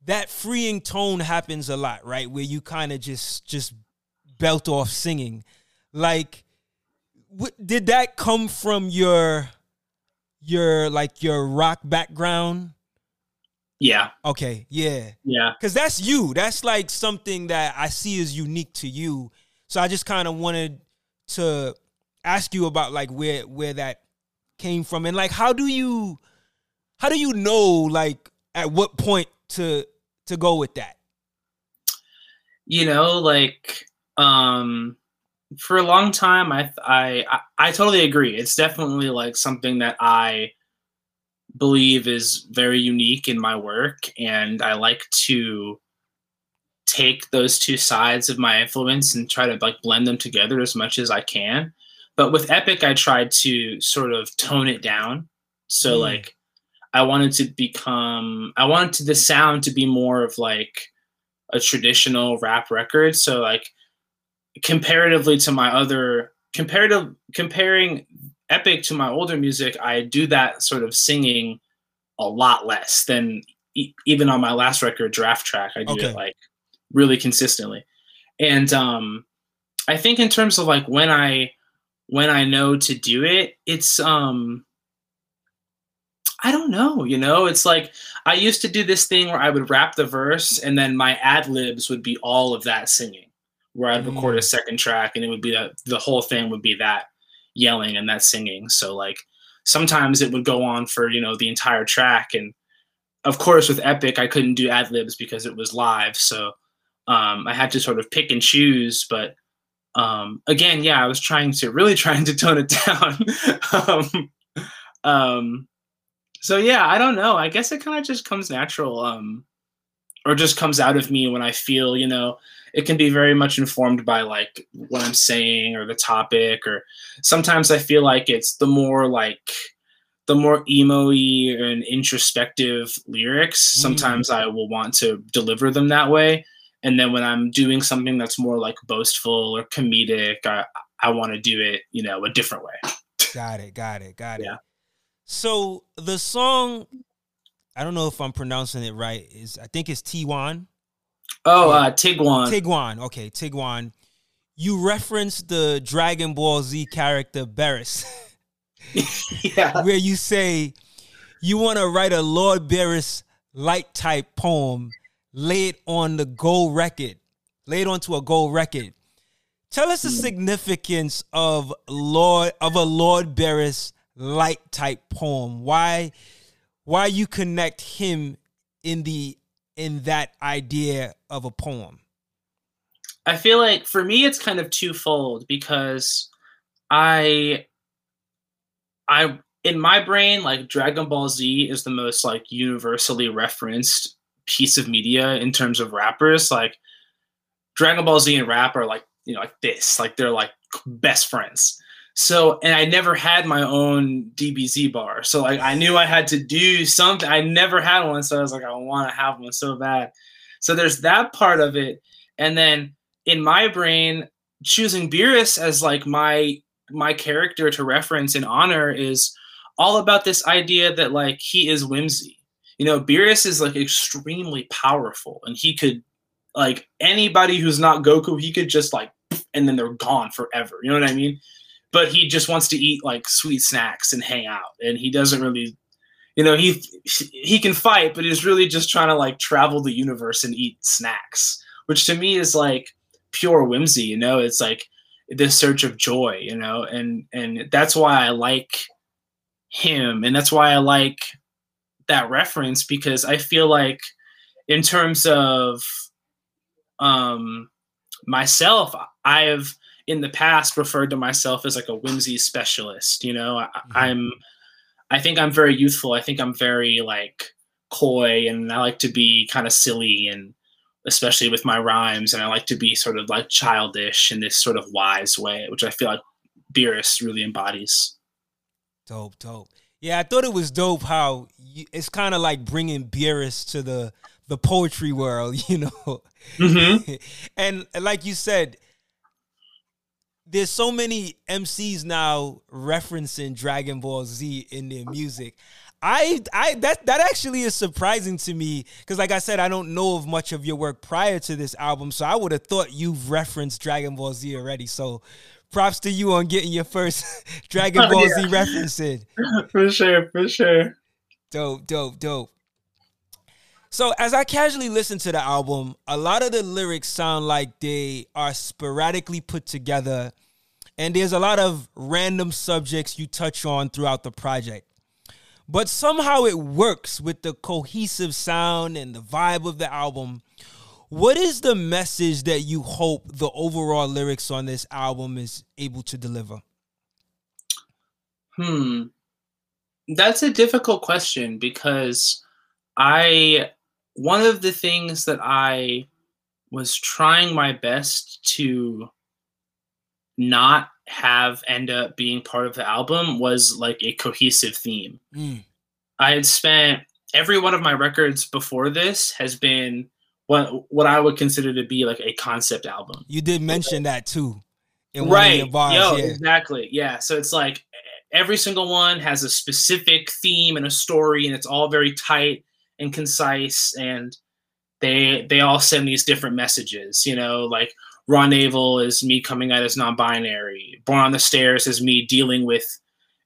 that freeing tone happens a lot right? Where you kind of just just belt off singing. Like did that come from your your like your rock background? Yeah. Okay. Yeah. Yeah. Cause that's you. That's like something that I see is unique to you. So I just kind of wanted to ask you about like where where that came from and like how do you how do you know like at what point to to go with that? You know, like um for a long time, I, I I totally agree. It's definitely like something that I believe is very unique in my work, and I like to take those two sides of my influence and try to like blend them together as much as I can. But with Epic, I tried to sort of tone it down. So mm. like, I wanted to become, I wanted to, the sound to be more of like a traditional rap record. So like comparatively to my other comparative comparing epic to my older music i do that sort of singing a lot less than e- even on my last record draft track i do Okay. it like really consistently. And um i think in terms of like when i when i know to do it it's um i don't know you know? It's like i used to do this thing where i would rap the verse and then my ad libs would be all of that singing where i'd record a Mm. second track and it would be that the whole thing would be that yelling and that singing. So like sometimes it would go on for you know the entire track. And of course with epic i couldn't do ad libs because it was live. So um, i had to sort of pick and choose. But um, again yeah i was trying to really *laughs* trying to tone it down. *laughs* Um, um, so yeah i don't know. I guess it kind of just comes natural um, or just comes out of me when i feel you know it can be very much informed by like what i'm saying or the topic or sometimes i feel like it's the more like the more emo-y and introspective lyrics Mm. sometimes i will want to deliver them that way and then when i'm doing something that's more like boastful or comedic i, I want to do it you know a different way Got it. Got it. Got it. Yeah. So the song, I don't know if I'm pronouncing it right. Is I think it's T1. Oh uh Tiguan. Tigwan. Okay, Tiguan. You referenced the Dragon Ball Z character Beerus, *laughs* *laughs* yeah where you say you want to write a Lord Beerus light type poem, lay it on the gold record, lay it onto a gold record. Tell us the Hmm. significance of Lord of a Lord Beerus light type poem. Why why you connect him in the in that idea of a poem? I feel like for me it's kind of twofold because I I in my brain like Dragon Ball Z is the most like universally referenced piece of media in terms of rappers like Dragon Ball Z and rap are like you know like this like they're like best friends. So and I never had my own DBZ bar. So like I knew I had to do something. I never had one so I was like I want to have one so bad. So there's that part of it and then in my brain choosing Beerus as like my my character to reference and honor is all about this idea that like he is whimsy. You know, Beerus is like extremely powerful and he could like anybody who's not Goku, he could just like and then they're gone forever. You know what I mean? But he just wants to eat like sweet snacks and hang out and he doesn't really you know, he he can fight, but he's really just trying to like travel the universe and eat snacks, which to me is like pure whimsy you know? It's like this search of joy you know? And and that's why i like him and that's why i like that reference because i feel like in terms of um myself i've in the past referred to myself as like a whimsy specialist you know I, Mhm. i'm i think i'm very youthful i think i'm very like coy and i like to be kind of silly and especially with my rhymes, and I like to be sort of like childish in this sort of wise way, which I feel like Beerus really embodies. Dope, dope. Yeah, I thought it was dope how you, it's kind of like bringing Beerus to the the poetry world, *laughs* you know. Mm-hmm. *laughs* and like you said, there's so many MCs now referencing Dragon Ball Z in their music. I I that that actually is surprising to me because like I said, I don't know of much of your work prior to this album, so I would have thought you've referenced Dragon Ball Z already. So props to you on getting your first *laughs* Dragon Oh, Ball yeah. Z reference in. *laughs* for sure, for sure. Dope, dope, dope. So as I casually listen to the album, a lot of the lyrics sound like they are sporadically put together, and there's a lot of random subjects you touch on throughout the project. But somehow it works with the cohesive sound and the vibe of the album. What is the message that you hope the overall lyrics on this album is able to deliver? Hmm. That's a difficult question because I one of the things that I was trying my best to not have end up being part of the album was like a cohesive theme. Mm, I had spent every one of my records before this has been what what I would consider to be like a concept album. You did mention that too. right. Bars, Yo, yeah. exactly. Yeah. So it's like every single one has a specific theme and a story, and it's all very tight and concise, and they they all send these different messages. You know, like Raw Navel is me coming out as non-binary. Born on the Stairs is me dealing with,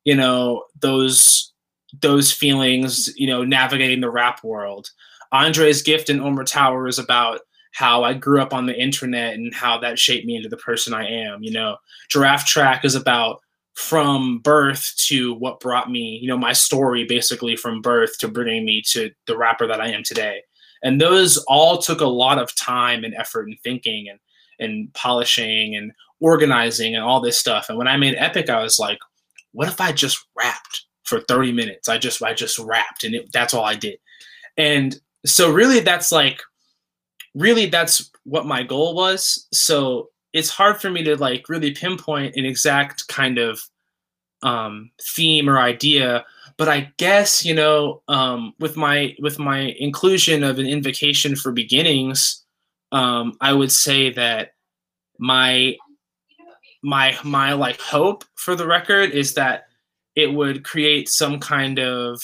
you know, those those feelings. You know, navigating the rap world. Andre's Gift and Omer Tower is about how I grew up on the internet and how that shaped me into the person I am. You know, Giraffe Track is about from birth to what brought me, you know, my story basically from birth to bringing me to the rapper that I am today. And those all took a lot of time and effort and thinking and and polishing and organizing and all this stuff. And when I made Epic, I was like, what if I just rapped for 30 minutes? I just I just rapped and it, that's all I did. And so really that's like really that's what my goal was. So it's hard for me to like really pinpoint an exact kind of um, theme or idea but i guess you know um, with my with my inclusion of an invocation for beginnings um, i would say that my my my like hope for the record is that it would create some kind of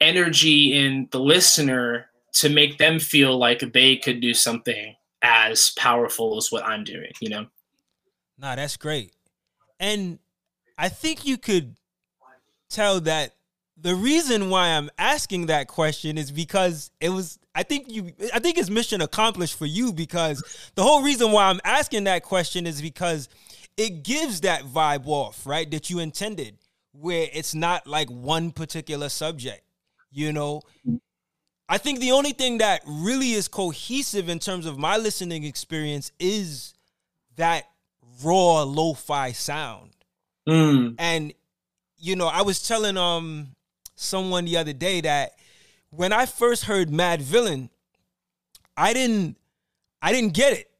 energy in the listener to make them feel like they could do something as powerful as what I'm doing, you know? Nah, that's great. And I think you could tell that the reason why I'm asking that question is because it was I think you I think it's mission accomplished for you because the whole reason why I'm asking that question is because it gives that vibe off, right? That you intended where it's not like one particular subject. You know, I think the only thing that really is cohesive in terms of my listening experience is that raw lo-fi sound. Mm. And you know, I was telling um someone the other day that when I first heard Madvillain, I didn't I didn't get it.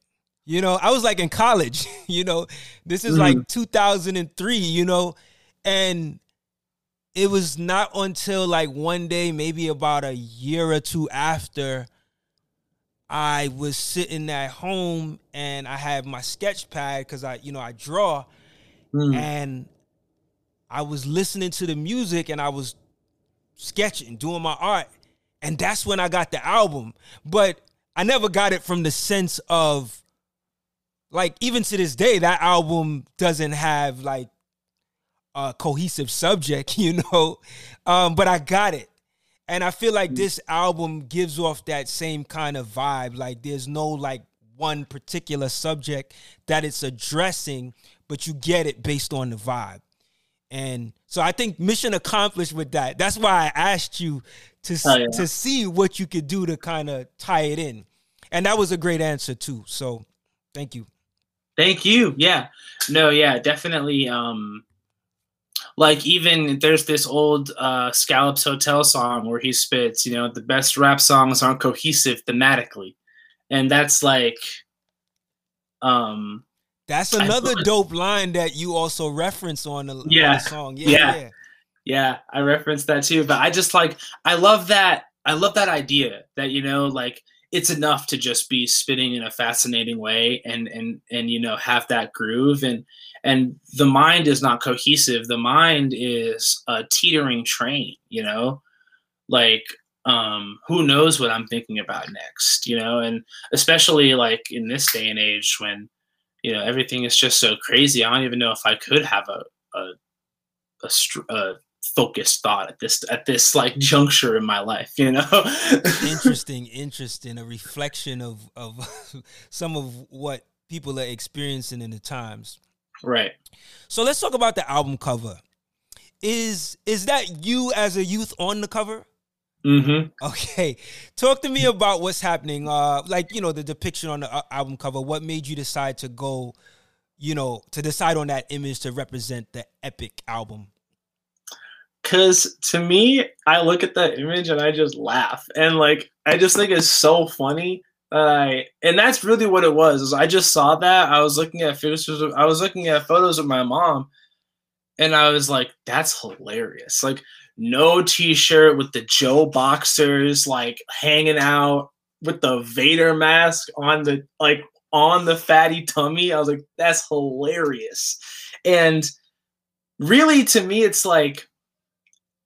You know, I was like in college, *laughs* you know. This is mm. like 2003, you know, and it was not until like one day, maybe about a year or two after, I was sitting at home and I had my sketch pad because I, you know, I draw, mm. and I was listening to the music and I was sketching, doing my art, and that's when I got the album. But I never got it from the sense of like even to this day that album doesn't have like a cohesive subject, *laughs* you know. Um, but I got it. And I feel like this album gives off that same kind of vibe. Like there's no like one particular subject that it's addressing, but you get it based on the vibe. And so I think mission accomplished with that. That's why I asked you to oh, yeah. to see what you could do to kind of tie it in. And that was a great answer too. So thank you. Thank you. Yeah. No, yeah, definitely um like even there's this old uh, Scallops Hotel song where he spits, you know, the best rap songs aren't cohesive thematically, and that's like, um, that's another dope line that you also reference on the, yeah, on the song. Yeah, yeah, yeah, yeah, I referenced that too. But I just like I love that I love that idea that you know like it's enough to just be spitting in a fascinating way and and and you know have that groove and and the mind is not cohesive. The mind is a teetering train you know? Like um who knows what i'm thinking about next you know? And especially like in this day and age when you know everything is just so crazy. I don't even know if i could have a a, a, a focused thought at this at this like mm. juncture in my life you know? *laughs* Interesting interesting. A reflection of of *laughs* some of what people are experiencing in the times. Right. So let's talk about the album cover. Is is that you as a youth on the cover mm-hmm. okay talk to me about what's happening uh like you know the depiction on the uh, album cover what made you decide to go you know to decide on that image to represent the epic album Cause to me, I look at that image and I just laugh. And like I just think it's so funny I and that's really what it was. Is I just saw that. I was looking at photos of, I was looking at photos of my mom and I was like, that's hilarious. Like no t-shirt with the Joe boxers like hanging out with the Vader mask on the like on the fatty tummy. I was like, that's hilarious. And really to me it's like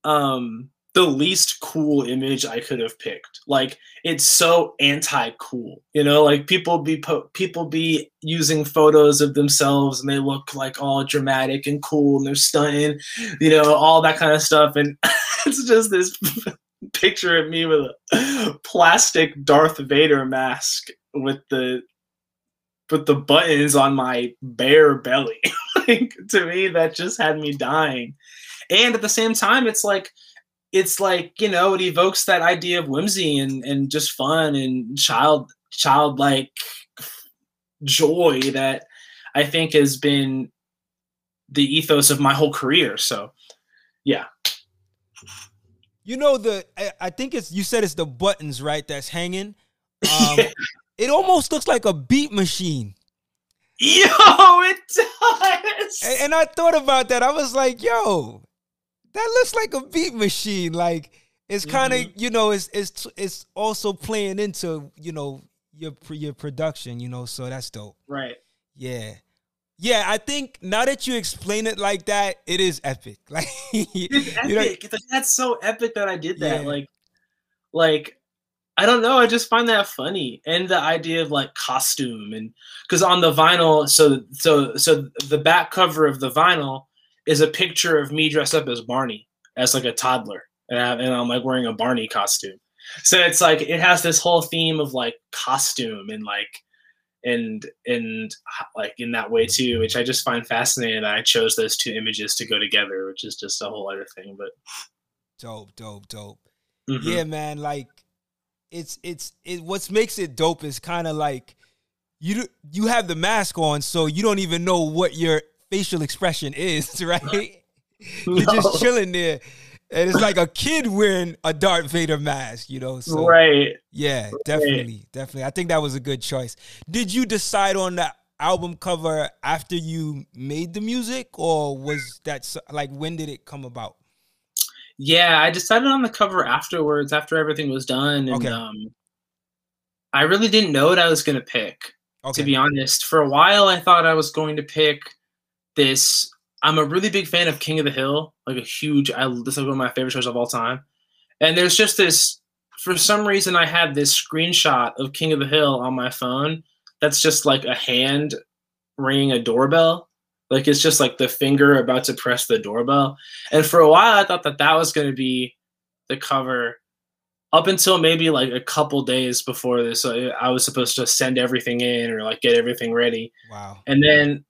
um the least cool image I could have picked. Like it's so anti-cool, you know. Like people be po- people be using photos of themselves and they look like all dramatic and cool and they're stunning, you know, all that kind of stuff. And *laughs* it's just this *laughs* picture of me with a plastic Darth Vader mask with the with the buttons on my bare belly. *laughs* like to me, that just had me dying. And at the same time, it's like it's like you know it evokes that idea of whimsy and and just fun and child childlike joy that I think has been the ethos of my whole career. So, yeah. You know the I, think it's you said it's the buttons right that's hanging. Um. *laughs* It almost looks like a beat machine. Yo, it does. And, and I thought about that. I was like, yo, that looks like a beat machine. Like it's kind of mm-hmm. you know it's it's it's also playing into you know your your production. You know, so that's dope. Right. Yeah. Yeah, I think now that you explain it like that, it is epic. *laughs* Like it's epic. Know, that's so epic that I did that. Yeah. Like, like I don't know. I just find that funny, and the idea of like costume, and because on the vinyl, so so so the back cover of the vinyl is a picture of me dressed up as Barney as like a toddler, and, I, and I'm like wearing a Barney costume. So it's like it has this whole theme of like costume and like and and like in that way too, which I just find fascinating. That I chose those two images to go together, which is just a whole other thing. But dope, dope, dope. Mm-hmm. Yeah, man. Like it's it's it. What makes it dope is kind of like you you have the mask on, so you don't even know what your facial expression is, *laughs* right? No. *laughs* You're just chilling there. And it's like a kid wearing a Darth Vader mask, you know. So, right. Yeah, definitely, definitely. I think that was a good choice. Did you decide on the album cover after you made the music, or was that like when did it come about? Yeah, I decided on the cover afterwards, after everything was done, and okay. um, I really didn't know what I was going to pick. Okay. To be honest, for a while I thought I was going to pick this. I'm a really big fan of King of the Hill, like a huge. I this is one of my favorite shows of all time. And there's just this. For some reason, I had this screenshot of King of the Hill on my phone. That's just like a hand ringing a doorbell. Like it's just like the finger about to press the doorbell. And for a while, I thought that that was going to be the cover. Up until maybe like a couple days before this, I was supposed to send everything in or like get everything ready. Wow. And then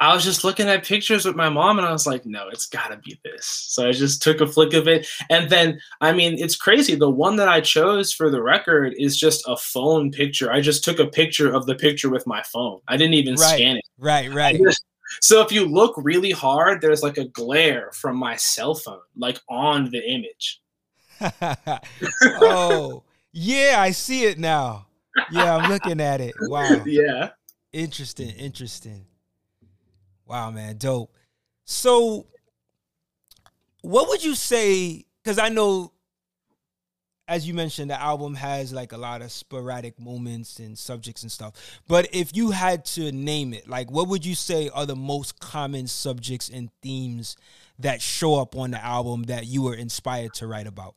I was just looking at pictures with my mom and I was like, no, it's got to be this. So I just took a flick of it. And then, I mean, it's crazy. The one that I chose for the record is just a phone picture. I just took a picture of the picture with my phone. I didn't even right, scan it. Right, right. Just, so if you look really hard, there's like a glare from my cell phone, like on the image. *laughs* oh, yeah, I see it now. Yeah, I'm looking at it. Wow. *laughs* Yeah. Interesting, interesting. Wow, man, dope. So, what would you say? Because I know, as you mentioned, the album has like a lot of sporadic moments and subjects and stuff. But if you had to name it, like, what would you say are the most common subjects and themes that show up on the album that you were inspired to write about?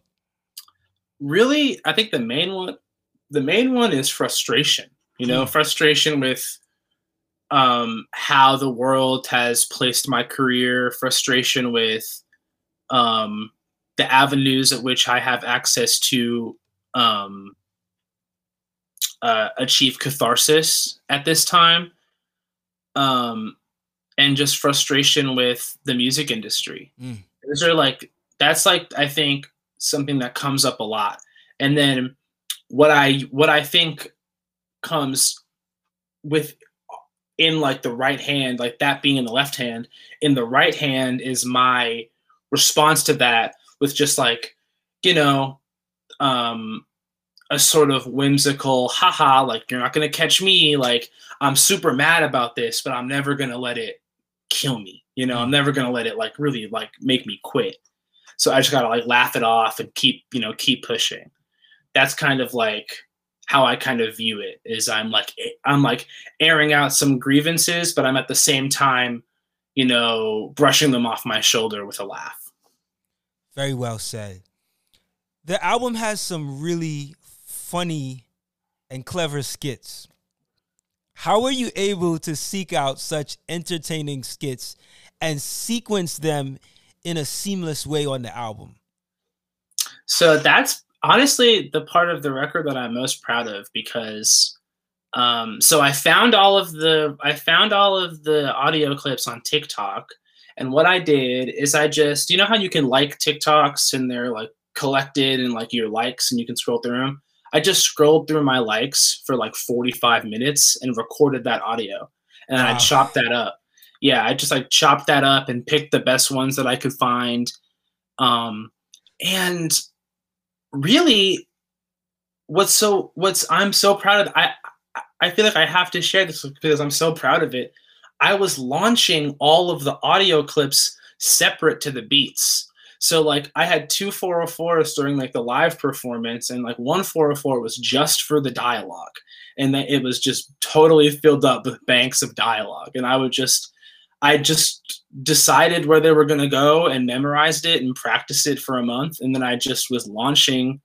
Really, I think the main one, the main one is frustration. You know, mm. frustration with um, how the world has placed my career, frustration with um, the avenues at which I have access to um, uh, achieve catharsis at this time, um, and just frustration with the music industry. Mm. Those are like that's like I think something that comes up a lot, and then what I what I think comes with in like the right hand, like that being in the left hand. In the right hand is my response to that with just like, you know, um, a sort of whimsical, haha, like you're not gonna catch me. Like I'm super mad about this, but I'm never gonna let it kill me. You know, I'm mm. never gonna let it like really like make me quit. So I just gotta like laugh it off and keep, you know, keep pushing. That's kind of like how I kind of view it is I'm like I'm like airing out some grievances, but I'm at the same time, you know, brushing them off my shoulder with a laugh. Very well said. The album has some really funny and clever skits. How are you able to seek out such entertaining skits and sequence them in a seamless way on the album? So that's honestly the part of the record that I'm most proud of because um, so I found all of the I found all of the audio clips on TikTok, and what I did is I just you know how you can like TikToks and they're like collected and like your likes and you can scroll through them. I just scrolled through my likes for like 45 minutes and recorded that audio, and wow. I chopped that up. Yeah, I just like chopped that up and picked the best ones that I could find. Um, and really what's so what's I'm so proud of I I feel like I have to share this because I'm so proud of it. I was launching all of the audio clips separate to the beats. So like I had two 404s during like the live performance and like one 404 was just for the dialogue and that it was just totally filled up with banks of dialogue and I would just I just decided where they were going to go and memorized it and practiced it for a month. And then I just was launching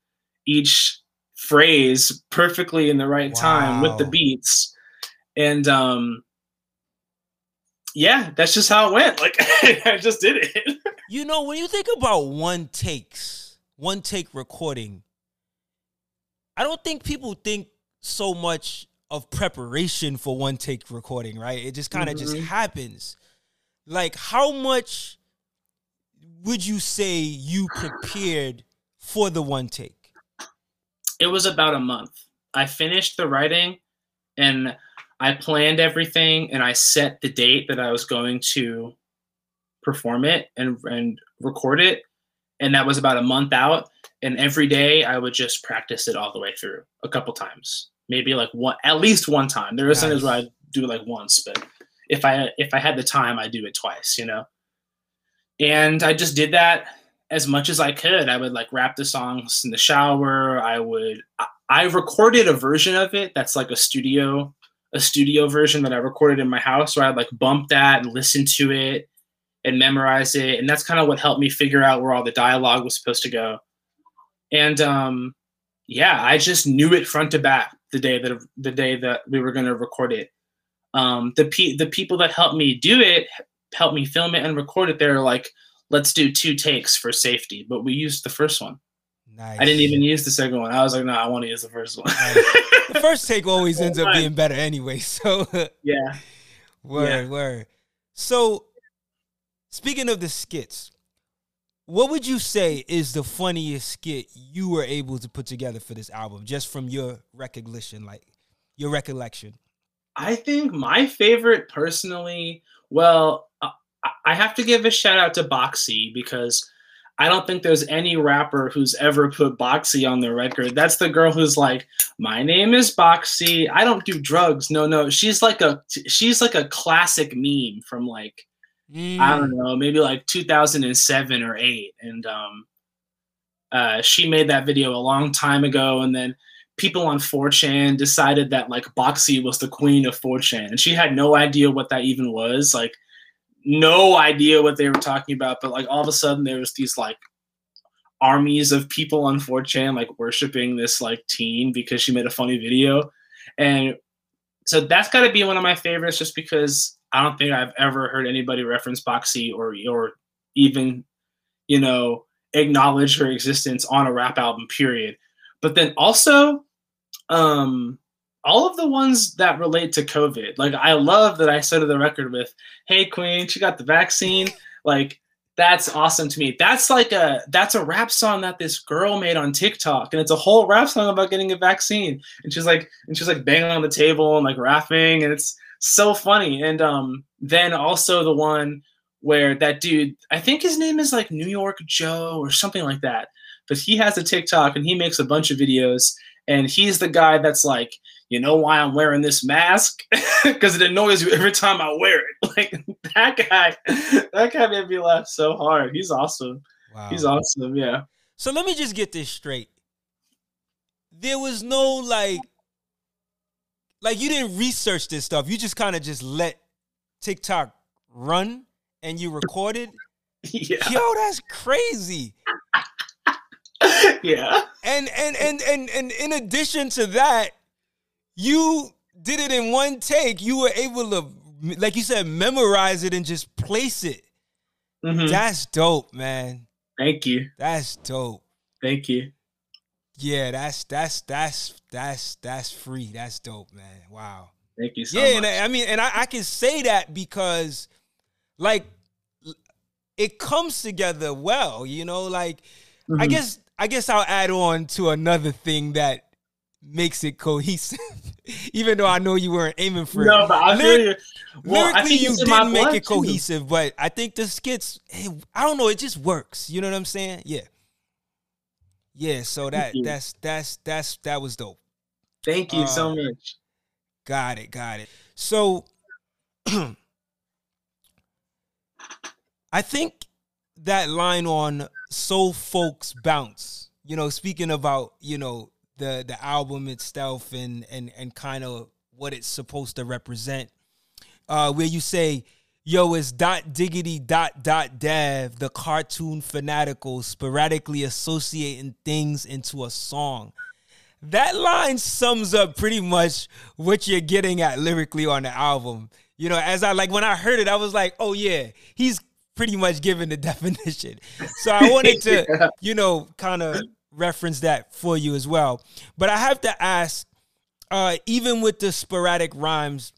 each phrase perfectly in the right wow. time with the beats. And um, yeah, that's just how it went. *laughs* Like I just did it. *laughs* you know, when you think about one takes, one take recording, I don't think people think so much of preparation for one take recording, right? It just kind of mm-hmm. just happens like how much would you say you prepared for the one take? It was about a month. I finished the writing and I planned everything and I set the date that I was going to perform it and and record it and that was about a month out and every day I would just practice it all the way through a couple times. Maybe like one at least one time. There are nice. times where I do it like once, but if I if I had the time, I'd do it twice, you know. And I just did that as much as I could. I would like rap the songs in the shower. I would I recorded a version of it that's like a studio a studio version that I recorded in my house where I'd like bump that and listen to it and memorize it. And that's kind of what helped me figure out where all the dialogue was supposed to go. And um yeah, I just knew it front to back the day that the day that we were going to record it um, the pe- the people that helped me do it helped me film it and record it they're like let's do two takes for safety but we used the first one. Nice. i didn't even use the second one. I was like no i want to use the first one. Nice. *laughs* the first take always ends up being better anyway *laughs* so yeah. Word yeah. word. So speaking of the skits what would you say is the funniest skit you were able to put together for this album just from your recollection like your recollection I think my favorite personally, well, uh, I have to give a shout out to Boxxy because I don't think there's any rapper who's ever put Boxxy on their record. That's the girl who's like, "My name is Boxxy. I don't do drugs." No, no, she's like a she's like a classic meme from like mm. I don't know, maybe like 2007 or 8 and um uh she made that video a long time ago and then people on 4chan decided that like Boxxy was the queen of 4chan. And she had no idea what that even was. Like, no idea what they were talking about. But like all of a sudden there was these like armies of people on 4chan like worshiping this like teen because she made a funny video. And so that's gotta be one of my favorites just because I don't think I've ever heard anybody reference Boxxy or or even, you know, acknowledge her existence on a rap album, period. But then also um, all of the ones that relate to COVID. Like I love that I started the record with, "Hey Queen, she got the vaccine." Like that's awesome to me. That's like a that's a rap song that this girl made on TikTok, and it's a whole rap song about getting a vaccine. And she's like, and she's like banging on the table and like rapping, and it's so funny. And um, then also the one where that dude, I think his name is like New York Joe or something like that, but he has a TikTok and he makes a bunch of videos and he's the guy that's like, you know why I'm wearing this mask? *laughs* Because it annoys you every time I wear it. *laughs* Like that guy, that guy made me laugh so hard. He's awesome. Wow. He's awesome. Yeah. So let me just get this straight. There was no like like you didn't research this stuff. You just kind of just let TikTok run and you recorded. *laughs* yeah. Yo, that's crazy. *laughs* yeah. And and and and and in addition to that, you did it in one take. You were able to, like you said, memorize it and just place it. Mhm. That's dope, man. Thank you. That's dope. Thank you. Yeah, that's that's that's that's that's free. That's dope, man. Wow. Thank you so yeah, much. and I, I mean, and I, I can say that because, like, it comes together well. You know, like I Mhm. guess I guess I'll add on to another thing that makes it cohesive. *laughs* Even though I know you weren't aiming for no, it. No, but I Lyric- feel you. Well, Lyrically, you it's in my didn't make it too. cohesive, but I think the skits, eh, I don't know, it just works. You know what I'm saying? Yeah. Yeah, so that that's that's that's that was dope. Thank you so Uh, much. Got it, got it. So *clears throat* I think that line on Soul Folks Bounce, you know, speaking about, you know, the the album itself and and and kind of what it's supposed to represent. Uh where you say, yo, it's dot diggity dot dot dev, the cartoon fanatical sporadically associating things into a song that line sums up pretty much what you're getting at lyrically on the album. You know, as I like when I heard it, I was like, oh yeah, he's pretty much given the *laughs* definition. So I wanted to, *laughs* Yeah. you know, kind of reference that for you as well. But I have to ask, uh, even with the sporadic rhymes,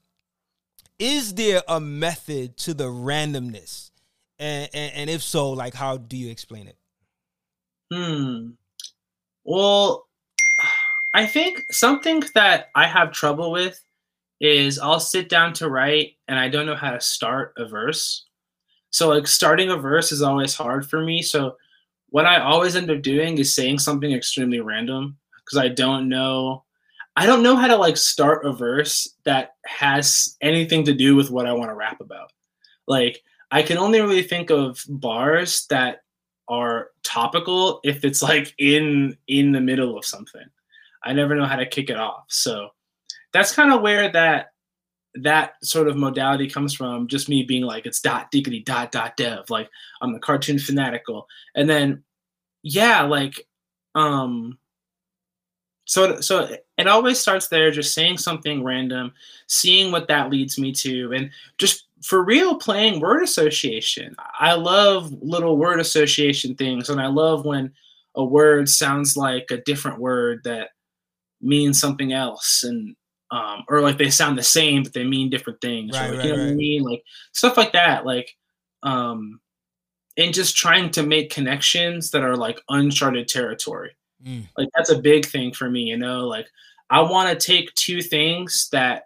is there a method to the randomness? And, and, and if so, like how do you explain it? Hmm. Well, I think something that I have trouble with is I'll sit down to write and I don't know how to start a verse. So like starting a verse is always hard for me. So what I always end up doing is saying something extremely random because I don't know I don't know how to like start a verse that has anything to do with what I want to rap about. Like I can only really think of bars that are topical if it's like in in the middle of something. I never know how to kick it off. So that's kind of where that that sort of modality comes from. Just me being like it's dot diggity dot dot dev. Like I'm the cartoon fanatical, and then yeah, like um. So so it always starts there, just saying something random, seeing what that leads me to, and just for real playing word association. I love little word association things, and I love when a word sounds like a different word that means something else, and um, or like they sound the same but they mean different things. or like, right, you know what I mean? Like stuff like that. Like um, and just trying to make connections that are like uncharted territory Mm. like that's a big thing for me you know like i want to take two things that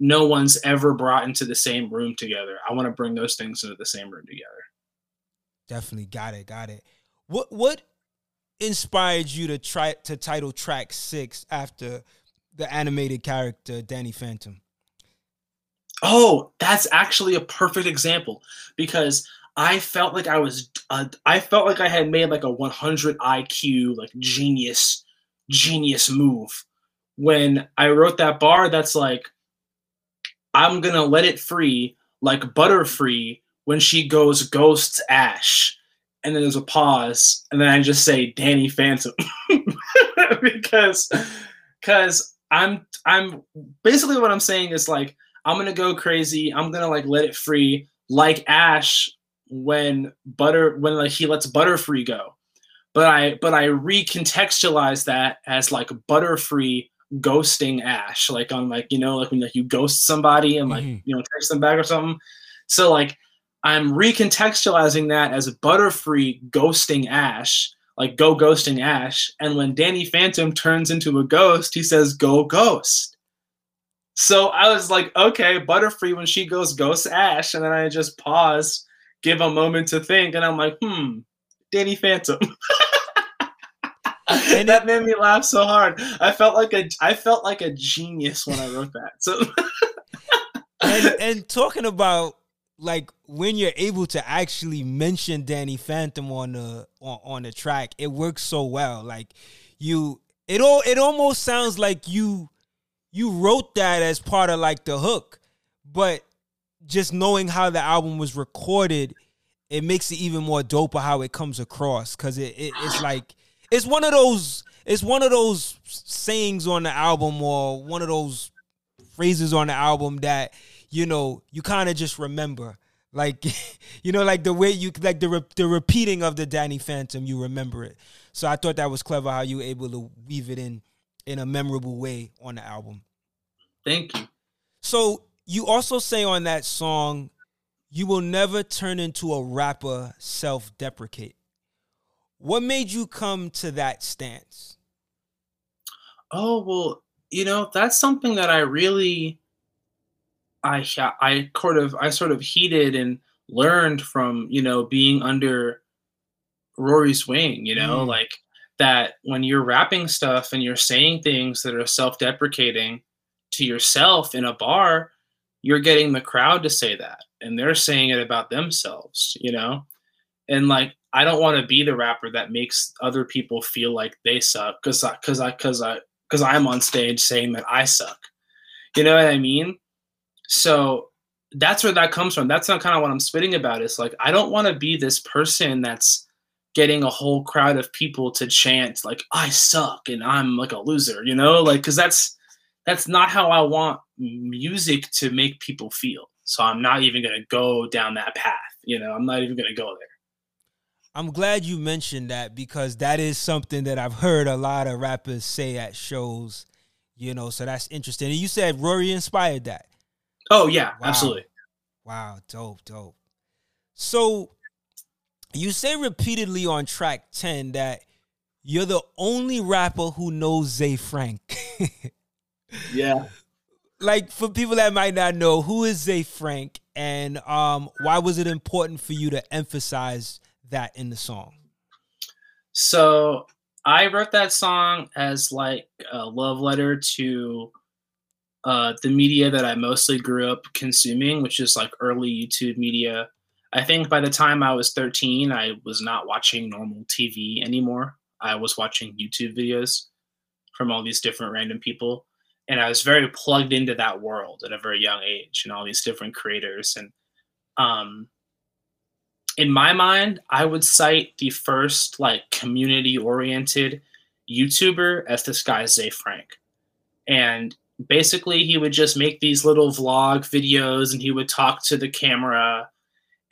no one's ever brought into the same room together i want to bring those things into the same room together Definitely got it, got it. What what inspired you to try to title track six after the animated character Danny Phantom? oh that's actually a perfect example because i felt like i was uh, i felt like i had made like a 100 iq like genius genius move. When i wrote that bar that's like i'm gonna let it free like butter free when she goes ghosts ash. And then there's a pause and then i just say danny phantom. *laughs* Because because i'm i'm basically what i'm saying is like i'm gonna go crazy. I'm gonna like let it free. Like ash when butter when like he lets butterfree go. But i but i recontextualize that as like butterfree ghosting ash. Like on like you know like when like you ghost somebody and like Mhm. you know text them back or something. So like i'm recontextualizing that as butterfree ghosting ash like go ghosting ash. And when danny phantom turns into a ghost he says go ghost. So i was like okay butterfree when she goes ghost ash. And then i just pause give a moment to think. And i'm like hmm danny phantom. *laughs* And that made me laugh so hard. I felt like a i felt like a genius when i wrote that. So *laughs* and and talking about like when you're able to actually mention Danny Phantom on the on, on the track, it works so well. Like you it all it almost sounds like you you wrote that as part of like the hook, but just knowing how the album was recorded, it makes it even more dope how it comes across. Cause it, it it's like it's one of those it's one of those sayings on the album or one of those phrases on the album that you know you kind of just remember. Like *laughs* you know like the way you like the re- the repeating of the Danny Phantom you remember it. So I thought that was clever how you were able to weave it in in a memorable way on the album. Thank you. So you also say on that song you will never turn into a rapper self-deprecate. What made you come to that stance? Oh well you know that's something that i really i i sort of i sort of heated and learned from you know being under rory's wing you know mm. like that when you're rapping stuff and you're saying things that are self-deprecating to yourself in a bar you're getting the crowd to say that and they're saying it about themselves you know and like i don't want to be the rapper that makes other people feel like they suck because because i because i because I'm on stage saying that I suck. You know what I mean? So that's where that comes from. That's not kind of what I'm spitting about. It's like I don't want to be this person that's getting a whole crowd of people to chant like I suck and I'm like a loser, you know? Like cuz that's that's not how I want music to make people feel. So I'm not even going to go down that path, you know? I'm not even going to go there. I'm glad you mentioned that because that is something that I've heard a lot of rappers say at shows, you know, so that's interesting. And you said Rory inspired that. Oh yeah, wow. absolutely. Wow, dope, dope. So you say repeatedly on track 10 that you're the only rapper who knows Ze Frank. *laughs* yeah. Like for people that might not know, who is Ze Frank and um why was it important for you to emphasize that in the song? So I wrote that song as like a love letter to uh, the media that I mostly grew up consuming, which is like early YouTube media. I think by the time I was 13, I was not watching normal TV anymore. I was watching YouTube videos from all these different random people. And I was very plugged into that world at a very young age and all these different creators. And um, in my mind, I would cite the first like community oriented YouTuber as this guy Ze Frank. And basically he would just make these little vlog videos and he would talk to the camera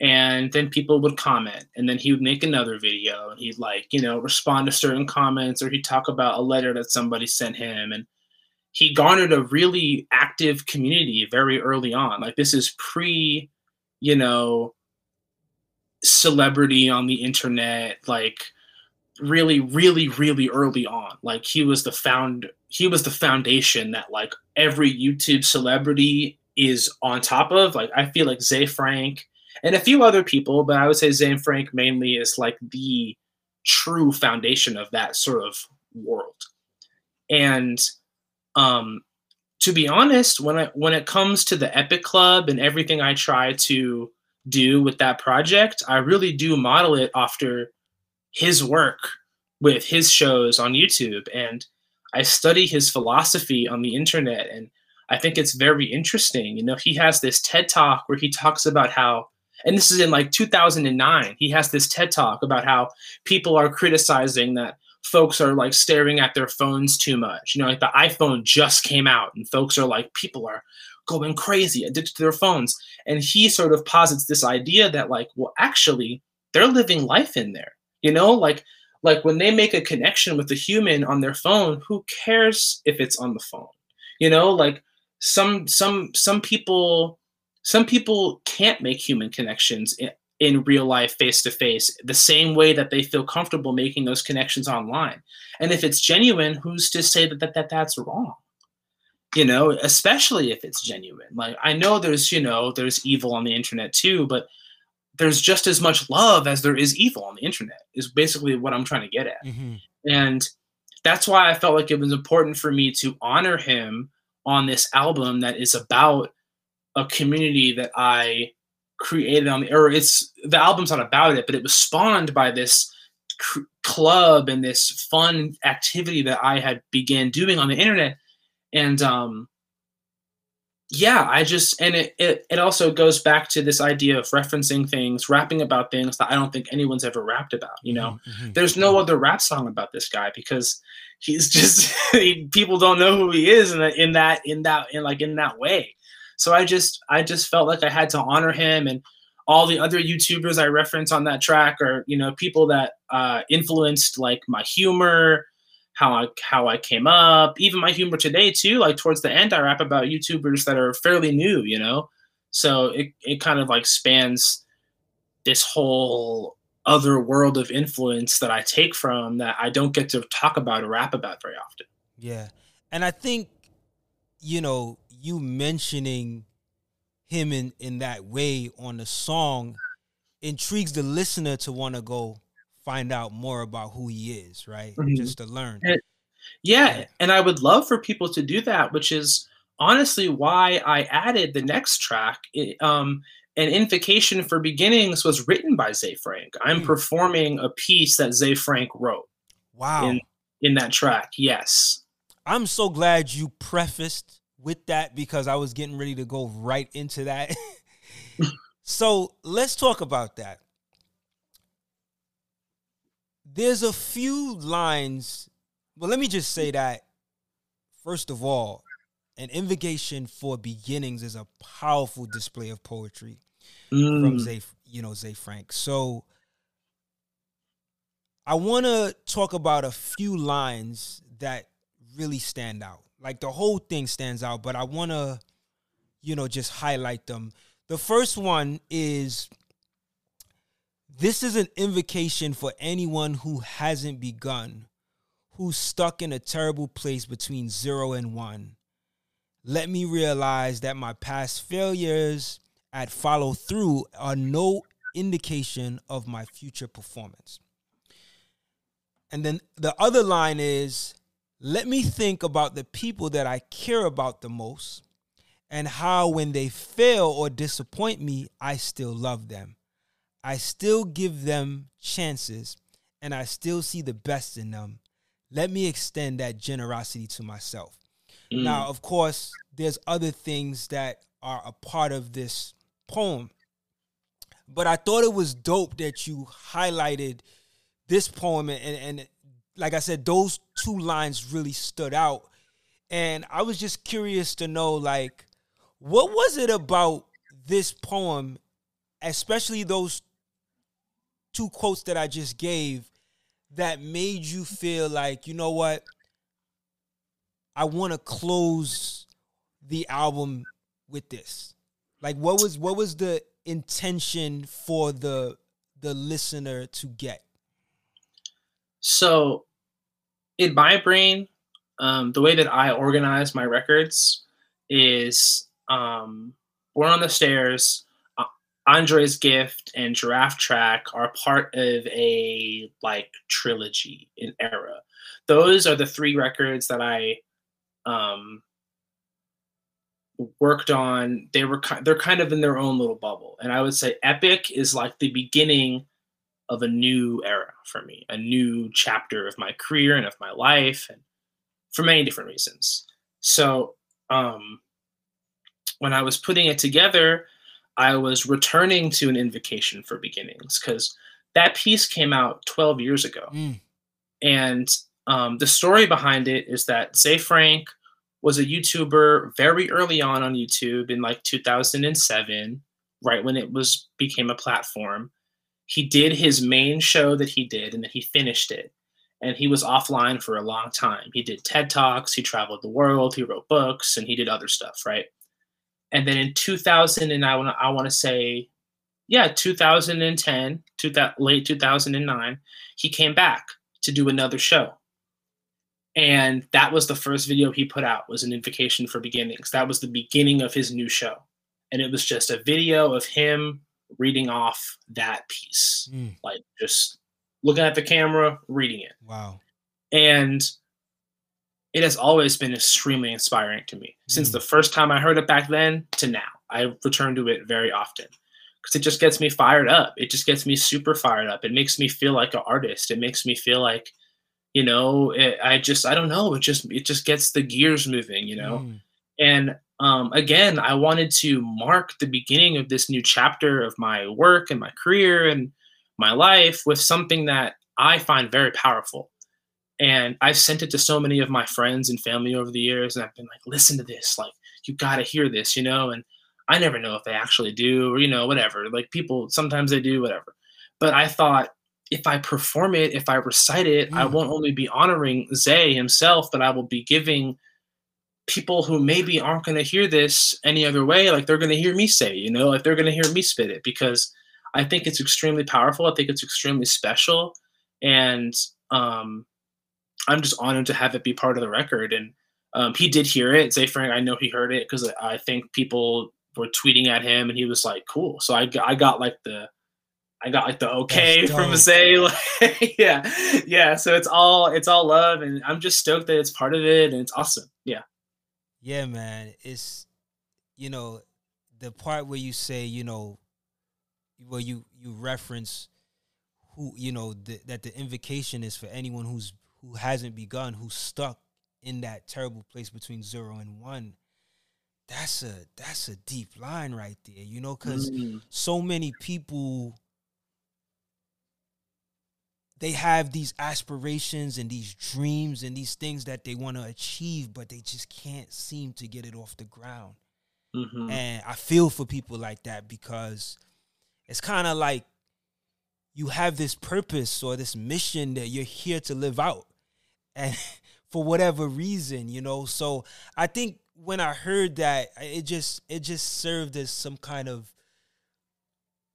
and then people would comment. And then he would make another video and he'd like you know respond to certain comments or he'd talk about a letter that somebody sent him. And he garnered a really active community very early on. Like this is pre you know celebrity on the internet like really really really early on. Like he was the found he was the foundation that like every youtube celebrity is on top of. Like i feel like Ze Frank and a few other people but i would say Ze Frank mainly is like the true foundation of that sort of world. And um to be honest when i when it comes to the epic club and everything i try to do with that project, I really do model it after his work with his shows on YouTube. And I study his philosophy on the internet. And I think it's very interesting. You know, he has this TED talk where he talks about how, and this is in like 2009, he has this TED talk about how people are criticizing that folks are like staring at their phones too much. You know, like the iPhone just came out and folks are like, people are going crazy, addicted to their phones. And he sort of posits this idea that, like, well, actually, they're living life in there. You know, like like when they make a connection with a human on their phone, who cares if it's on the phone? You know, like some some some people some people can't make human connections in, in real life face to face the same way that they feel comfortable making those connections online. And if it's genuine who's to say that, that, that that's wrong? You know especially if it's genuine. Like i know there's you know there's evil on the internet too but there's just as much love as there is evil on the internet is basically what i'm trying to get at mm-hmm. and that's why i felt like it was important for me to honor him on this album that is about a community that i created on the or it's the album's not about it but it was spawned by this cr- club and this fun activity that i had began doing on the internet and um, yeah, I just and it, it it also goes back to this idea of referencing things, rapping about things that I don't think anyone's ever rapped about. You know, mm-hmm. there's no other rap song about this guy because he's *laughs* just people don't know who he is in, the, in that in that in like in that way. So I just I just felt like I had to honor him and all the other YouTubers I reference on that track are you know people that uh, influenced like my humor how I how I came up, even my humor today too. Like towards the end, I rap about YouTubers that are fairly new, you know. So it it kind of like spans this whole other world of influence that I take from that I don't get to talk about or rap about very often. Yeah, and I think you know you mentioning him in in that way on the song intrigues the listener to want to go find out more about who he is, right? Mm-hmm. Just to learn. And, yeah, and I would love for people to do that, which is honestly why I added the next track. It, um, an invocation for beginnings was written by Ze Frank. I'm mm. performing a piece that Ze Frank wrote. Wow. In, in that track, yes. I'm so glad you prefaced with that because I was getting ready to go right into that. *laughs* so let's talk about that there's a few lines. But let me just say that first of all, an invocation for beginnings is a powerful display of poetry mm. from Ze, you know, Ze Frank. So I want to talk about a few lines that really stand out. Like the whole thing stands out, but I want to, you know, just highlight them. The first one is this is an invocation for anyone who hasn't begun, who's stuck in a terrible place between zero and one. Let me realize that my past failures at follow through are no indication of my future performance. And then the other line is let me think about the people that I care about the most and how when they fail or disappoint me, I still love them. I still give them chances and I still see the best in them. Let me extend that generosity to myself. Mm. Now, of course, there's other things that are a part of this poem. But I thought it was dope that you highlighted this poem and, and like I said, those two lines really stood out. And I was just curious to know like what was it about this poem, especially those two quotes that I just gave that made you feel like, you know what? I want to close the album with this. Like what was what was the intention for the the listener to get? So in my brain, um, the way that I organize my records is um, Born on the Stairs, Andre's Gift and Giraffe Track are part of a like trilogy in era. Those are the three records that I um, worked on. They were they're kind of in their own little bubble, and I would say Epic is like the beginning of a new era for me, a new chapter of my career and of my life, and for many different reasons. So um, when I was putting it together I was returning to an invocation for beginnings because that piece came out 12 years ago. Mm. And um, the story behind it is that Ze Frank was a YouTuber very early on on YouTube in like 2007, right when it was became a platform. He did his main show that he did and then he finished it. And he was offline for a long time. He did TED Talks, he traveled the world, he wrote books, and he did other stuff, right? And then in 2000 and I want to I want to say yeah 2010 to that late 2009 he came back to do another show. And that was the first video he put out was an invocation for beginnings. That was the beginning of his new show. And it was just a video of him reading off that piece. Mm. like just looking at the camera reading it. Wow. And it has always been extremely inspiring to me since mm. the first time I heard it back then to now. I return to it very often because it just gets me fired up. It just gets me super fired up. It makes me feel like an artist. It makes me feel like, you know, it, I just I don't know. It just it just gets the gears moving, you know. Mm. And um, again, I wanted to mark the beginning of this new chapter of my work and my career and my life with something that I find very powerful. And I've sent it to so many of my friends and family over the years, and I've been like, listen to this, like, you got to hear this, you know? And I never know if they actually do or, you know, whatever. Like, people, sometimes they do, whatever. But I thought, if I perform it, if I recite it, mm. I won't only be honoring Ze himself, but I will be giving people who maybe aren't going to hear this any other way, like they're going to hear me say, you know, like they're going to hear me spit it because I think it's extremely powerful. I think it's extremely special. And um, I'm just honored to have it be part of the record. And um, he did hear it. Ze Frank, I know he heard it because I think people were tweeting at him and he was like, cool. So I, I got like the, I got like the okay from Ze. *laughs* Like, yeah. Yeah. So it's all, it's all love. And I'm just stoked that it's part of it and it's awesome. Yeah. Yeah, man. It's, you know, the part where you say, you know, where you, you reference who you know the, that the invocation is for anyone who's who hasn't begun, who's stuck in that terrible place between zero and one. That's a that's a deep line right there, you know, because mm-hmm. so many people they have these aspirations and these dreams and these things that they want to achieve, but they just can't seem to get it off the ground. Mm-hmm. And I feel for people like that because it's kind of like you have this purpose or this mission that you're here to live out and *laughs* for whatever reason you know so i think when i heard that it just it just served as some kind of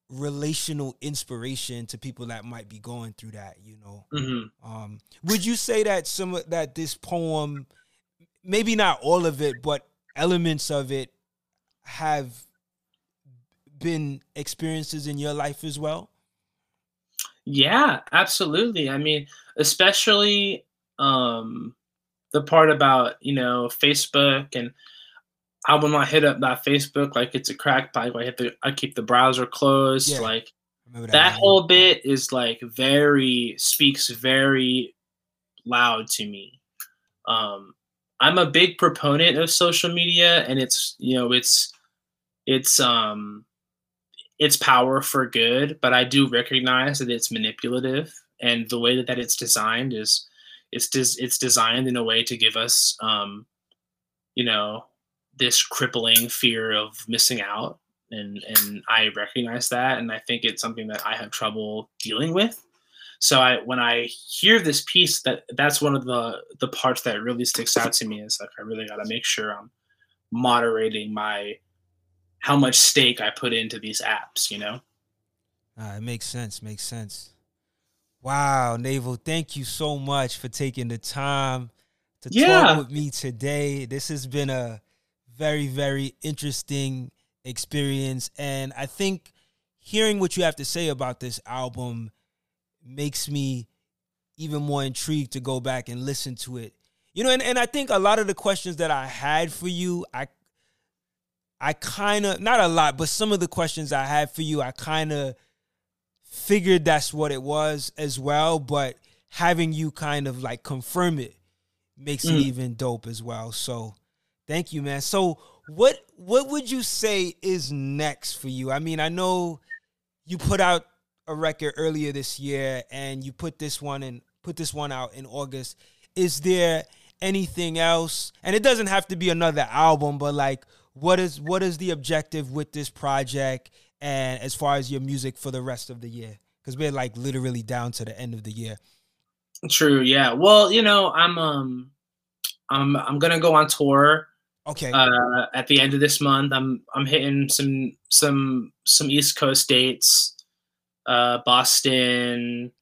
relational inspiration to people that might be going through that you know mm-hmm. um, would you say that some of that this poem maybe not all of it but elements of it have been experiences in your life as well yeah, absolutely. I mean, especially um, the part about you know Facebook and I will not hit up that Facebook like it's a crack pipe. I hit the I keep the browser closed. Yeah. Like that, that whole bit is like very speaks very loud to me. Um, I'm a big proponent of social media, and it's you know it's it's um its power for good, but I do recognize that it's manipulative, and the way that, that it's designed is it's des- it's designed in a way to give us, um, you know, this crippling fear of missing out, and and I recognize that, and I think it's something that I have trouble dealing with. So I when I hear this piece, that that's one of the the parts that really sticks out to me is like I really got to make sure I'm moderating my how much stake I put into these apps, you know? Uh, it makes sense. Makes sense. Wow, Navel, thank you so much for taking the time to yeah. talk with me today. This has been a very, very interesting experience. And I think hearing what you have to say about this album makes me even more intrigued to go back and listen to it. You know, and, and I think a lot of the questions that I had for you, I I kind of, not a lot, but some of the questions I had for you, I kind of figured that's what it was as well. But having you kind of like confirm it makes mm. it even dope as well. So thank you, man. So what what would you say is next for you? I mean, I know you put out a record earlier this year and you put this one in put this one out in August. Is there anything else? And it doesn't have to be another album, but like what is what is the objective with this project and as far as your music for the rest of the year because we're like literally down to the end of the year. True yeah. Well you know i'm um i'm i'm gonna go on tour okay. uh at the end of this month. I'm i'm hitting some some some east coast dates uh boston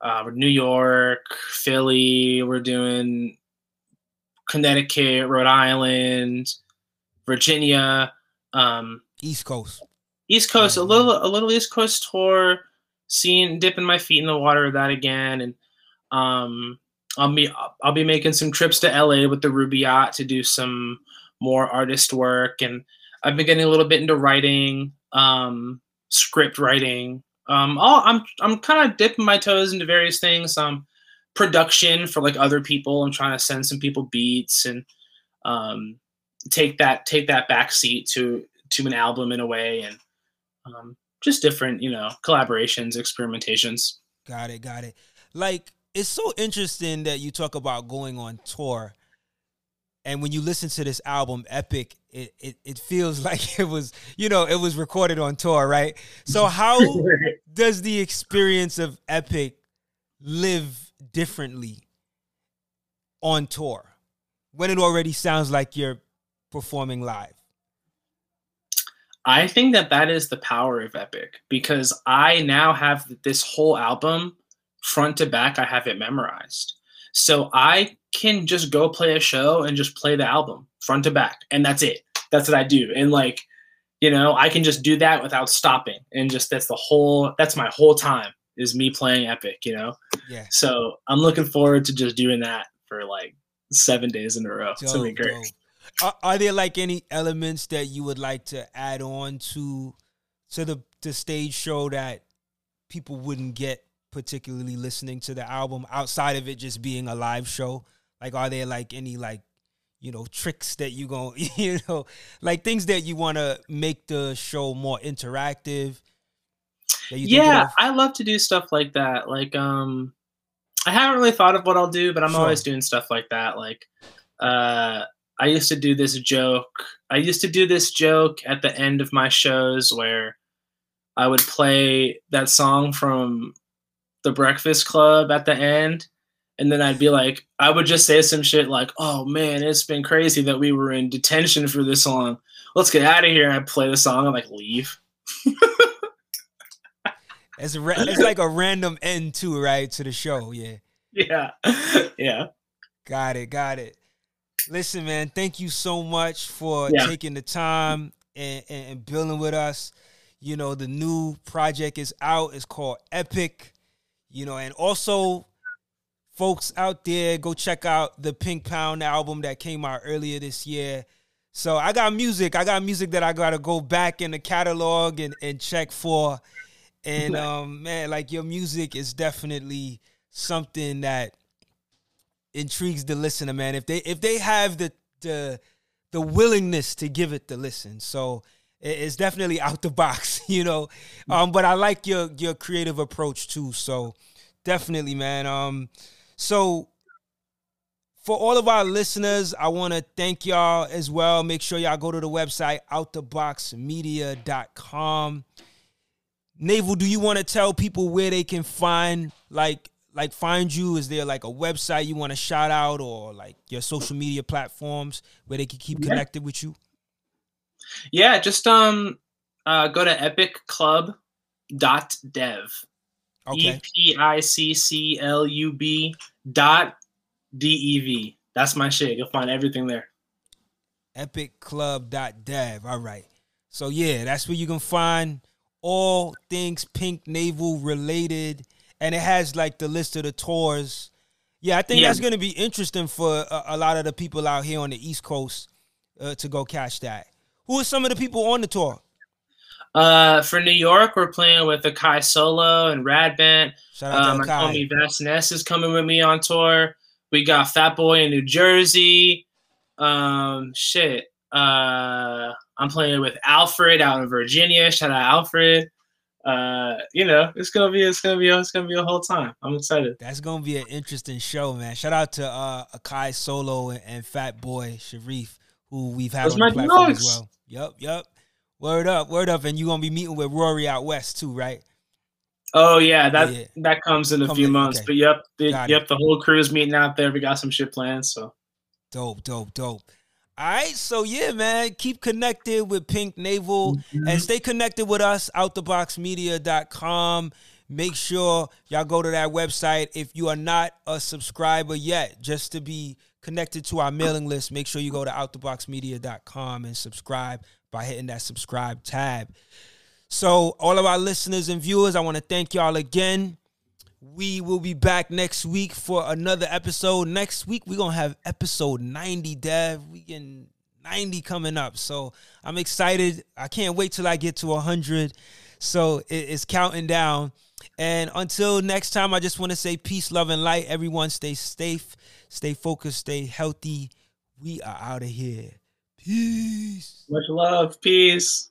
uh new york philly. We're doing connecticut rhode island Virginia, um, East Coast, East Coast, a little a little East Coast tour, seeing dipping my feet in the water of that again, and um, I'll be I'll be making some trips to LA with the Ruby Yacht to do some more artist work, and I've been getting a little bit into writing, um, script writing. Um, all, I'm I'm kind of dipping my toes into various things. Um, production for like other people. I'm trying to send some people beats and um, take that take that back seat to to an album in a way and um, just different you know collaborations experimentations. Got it got it. Like it's so interesting that you talk about going on tour and when you listen to this album epic it, it, it feels *laughs* like it was you know it was recorded on tour right? So *laughs* how does the experience of epic live differently on tour when it already sounds like you're performing live i think that that is the power of epic because i now have this whole album front to back i have it memorized so I can just go play a show and just play the album front to back, and that's it. That's what I do. And like, you know, I can just do that without stopping, and just that's the whole. That's my whole time is me playing Epic. You know. Yeah. So I'm looking forward to just doing that for like seven days in a row. Dope, it's gonna be great. Are, are there like any elements that you would like to add on to to the the stage show that people wouldn't get particularly listening to the album outside of it just being a live show? Like, are there like any like you know tricks that you going *laughs* you know like things that you want to make the show more interactive? yeah, I love to do stuff like that. Like, um, I haven't really thought of what I'll do, but I'm sure. always doing stuff like that. Like, uh, I used to do this joke. I used to do this joke at the end of my shows where I would play that song from the Breakfast Club at the end. And then I'd be like, I would just say some shit like, oh man, it's been crazy that we were in detention for this long. Let's get out of here. And I'd play the song and like leave. *laughs* it's, ra- it's like a random end too, right? To the show. Yeah. *laughs* Yeah. yeah. Got it. Got it. Listen, man, thank you so much for yeah. taking the time and, and, and building with us. You know, the new project is out. It's called Epic you know, and also folks out there, go check out the Pink Pound album that came out earlier this year. So I got music. I got music that I gotta go back in the catalog and, and check for. And um man, like your music is definitely something that intrigues the listener, man. If they if they have the the the willingness to give it the listen. So it's definitely out the box, *laughs* you know. Um, but I like your your creative approach too. So definitely, man. Um, so for all of our listeners, I want to thank y'all as well. Make sure y'all go to the website outtheboxmedia.com. Navel, do you want to tell people where they can find like like find you? Is there like a website you want to shout out or like your social media platforms where they can keep yeah. connected with you? Yeah, just um uh go to epicclub.dev. Okay. E P I C C L U B dot D E V. That's my shit. You'll find everything there. Epicclub.dev. All right. So yeah, that's where you can find all things Pink Navel related. And it has like the list of the tours. Yeah, I think yeah. that's going to be interesting for a, a, lot of the people out here on the East Coast uh, to go catch that. Who are some of the people on the tour? Uh, for New York, we're playing with Akai Solo and Radbent. Shout out um, to My homie Vast Ness is coming with me on tour. We got Fatboi in New Jersey. Um, shit. Uh, I'm playing with Alfred out in Virginia. Shout out Alfred. Uh, you know, it's gonna be it's gonna be it's gonna be a whole time. I'm excited. That's gonna be an interesting show, man. Shout out to uh Akai Solo and, and Fatboi Sharif who we've had Those on the platform as well. Yep, yep. Word up, word up, and you're gonna be meeting with Rory out west too, right? Oh yeah, that yeah. that comes in a Come few in, months. Okay. But yep, the, yep, it. the whole crew's meeting out there. We got some shit planned, so dope, dope, dope. All right, so yeah, man, keep connected with Pink Navel mm-hmm. and stay connected with us, outtheboxmedia.com. Make sure y'all go to that website if you are not a subscriber yet, just to be connected to our mailing list, make sure you go to outtheboxmedia.com and subscribe by hitting that subscribe tab. So, all of our listeners and viewers, I want to thank y'all again. We will be back next week for another episode. Next week, we're to have episode 90, Dev. We getting 90 coming up. So, I'm excited. I can't wait till I get to 100. So, it's counting down. And until next time, I just want to say peace, love, and light. Everyone stay safe, stay focused, stay healthy. We are out of here. Peace. Much love. Peace.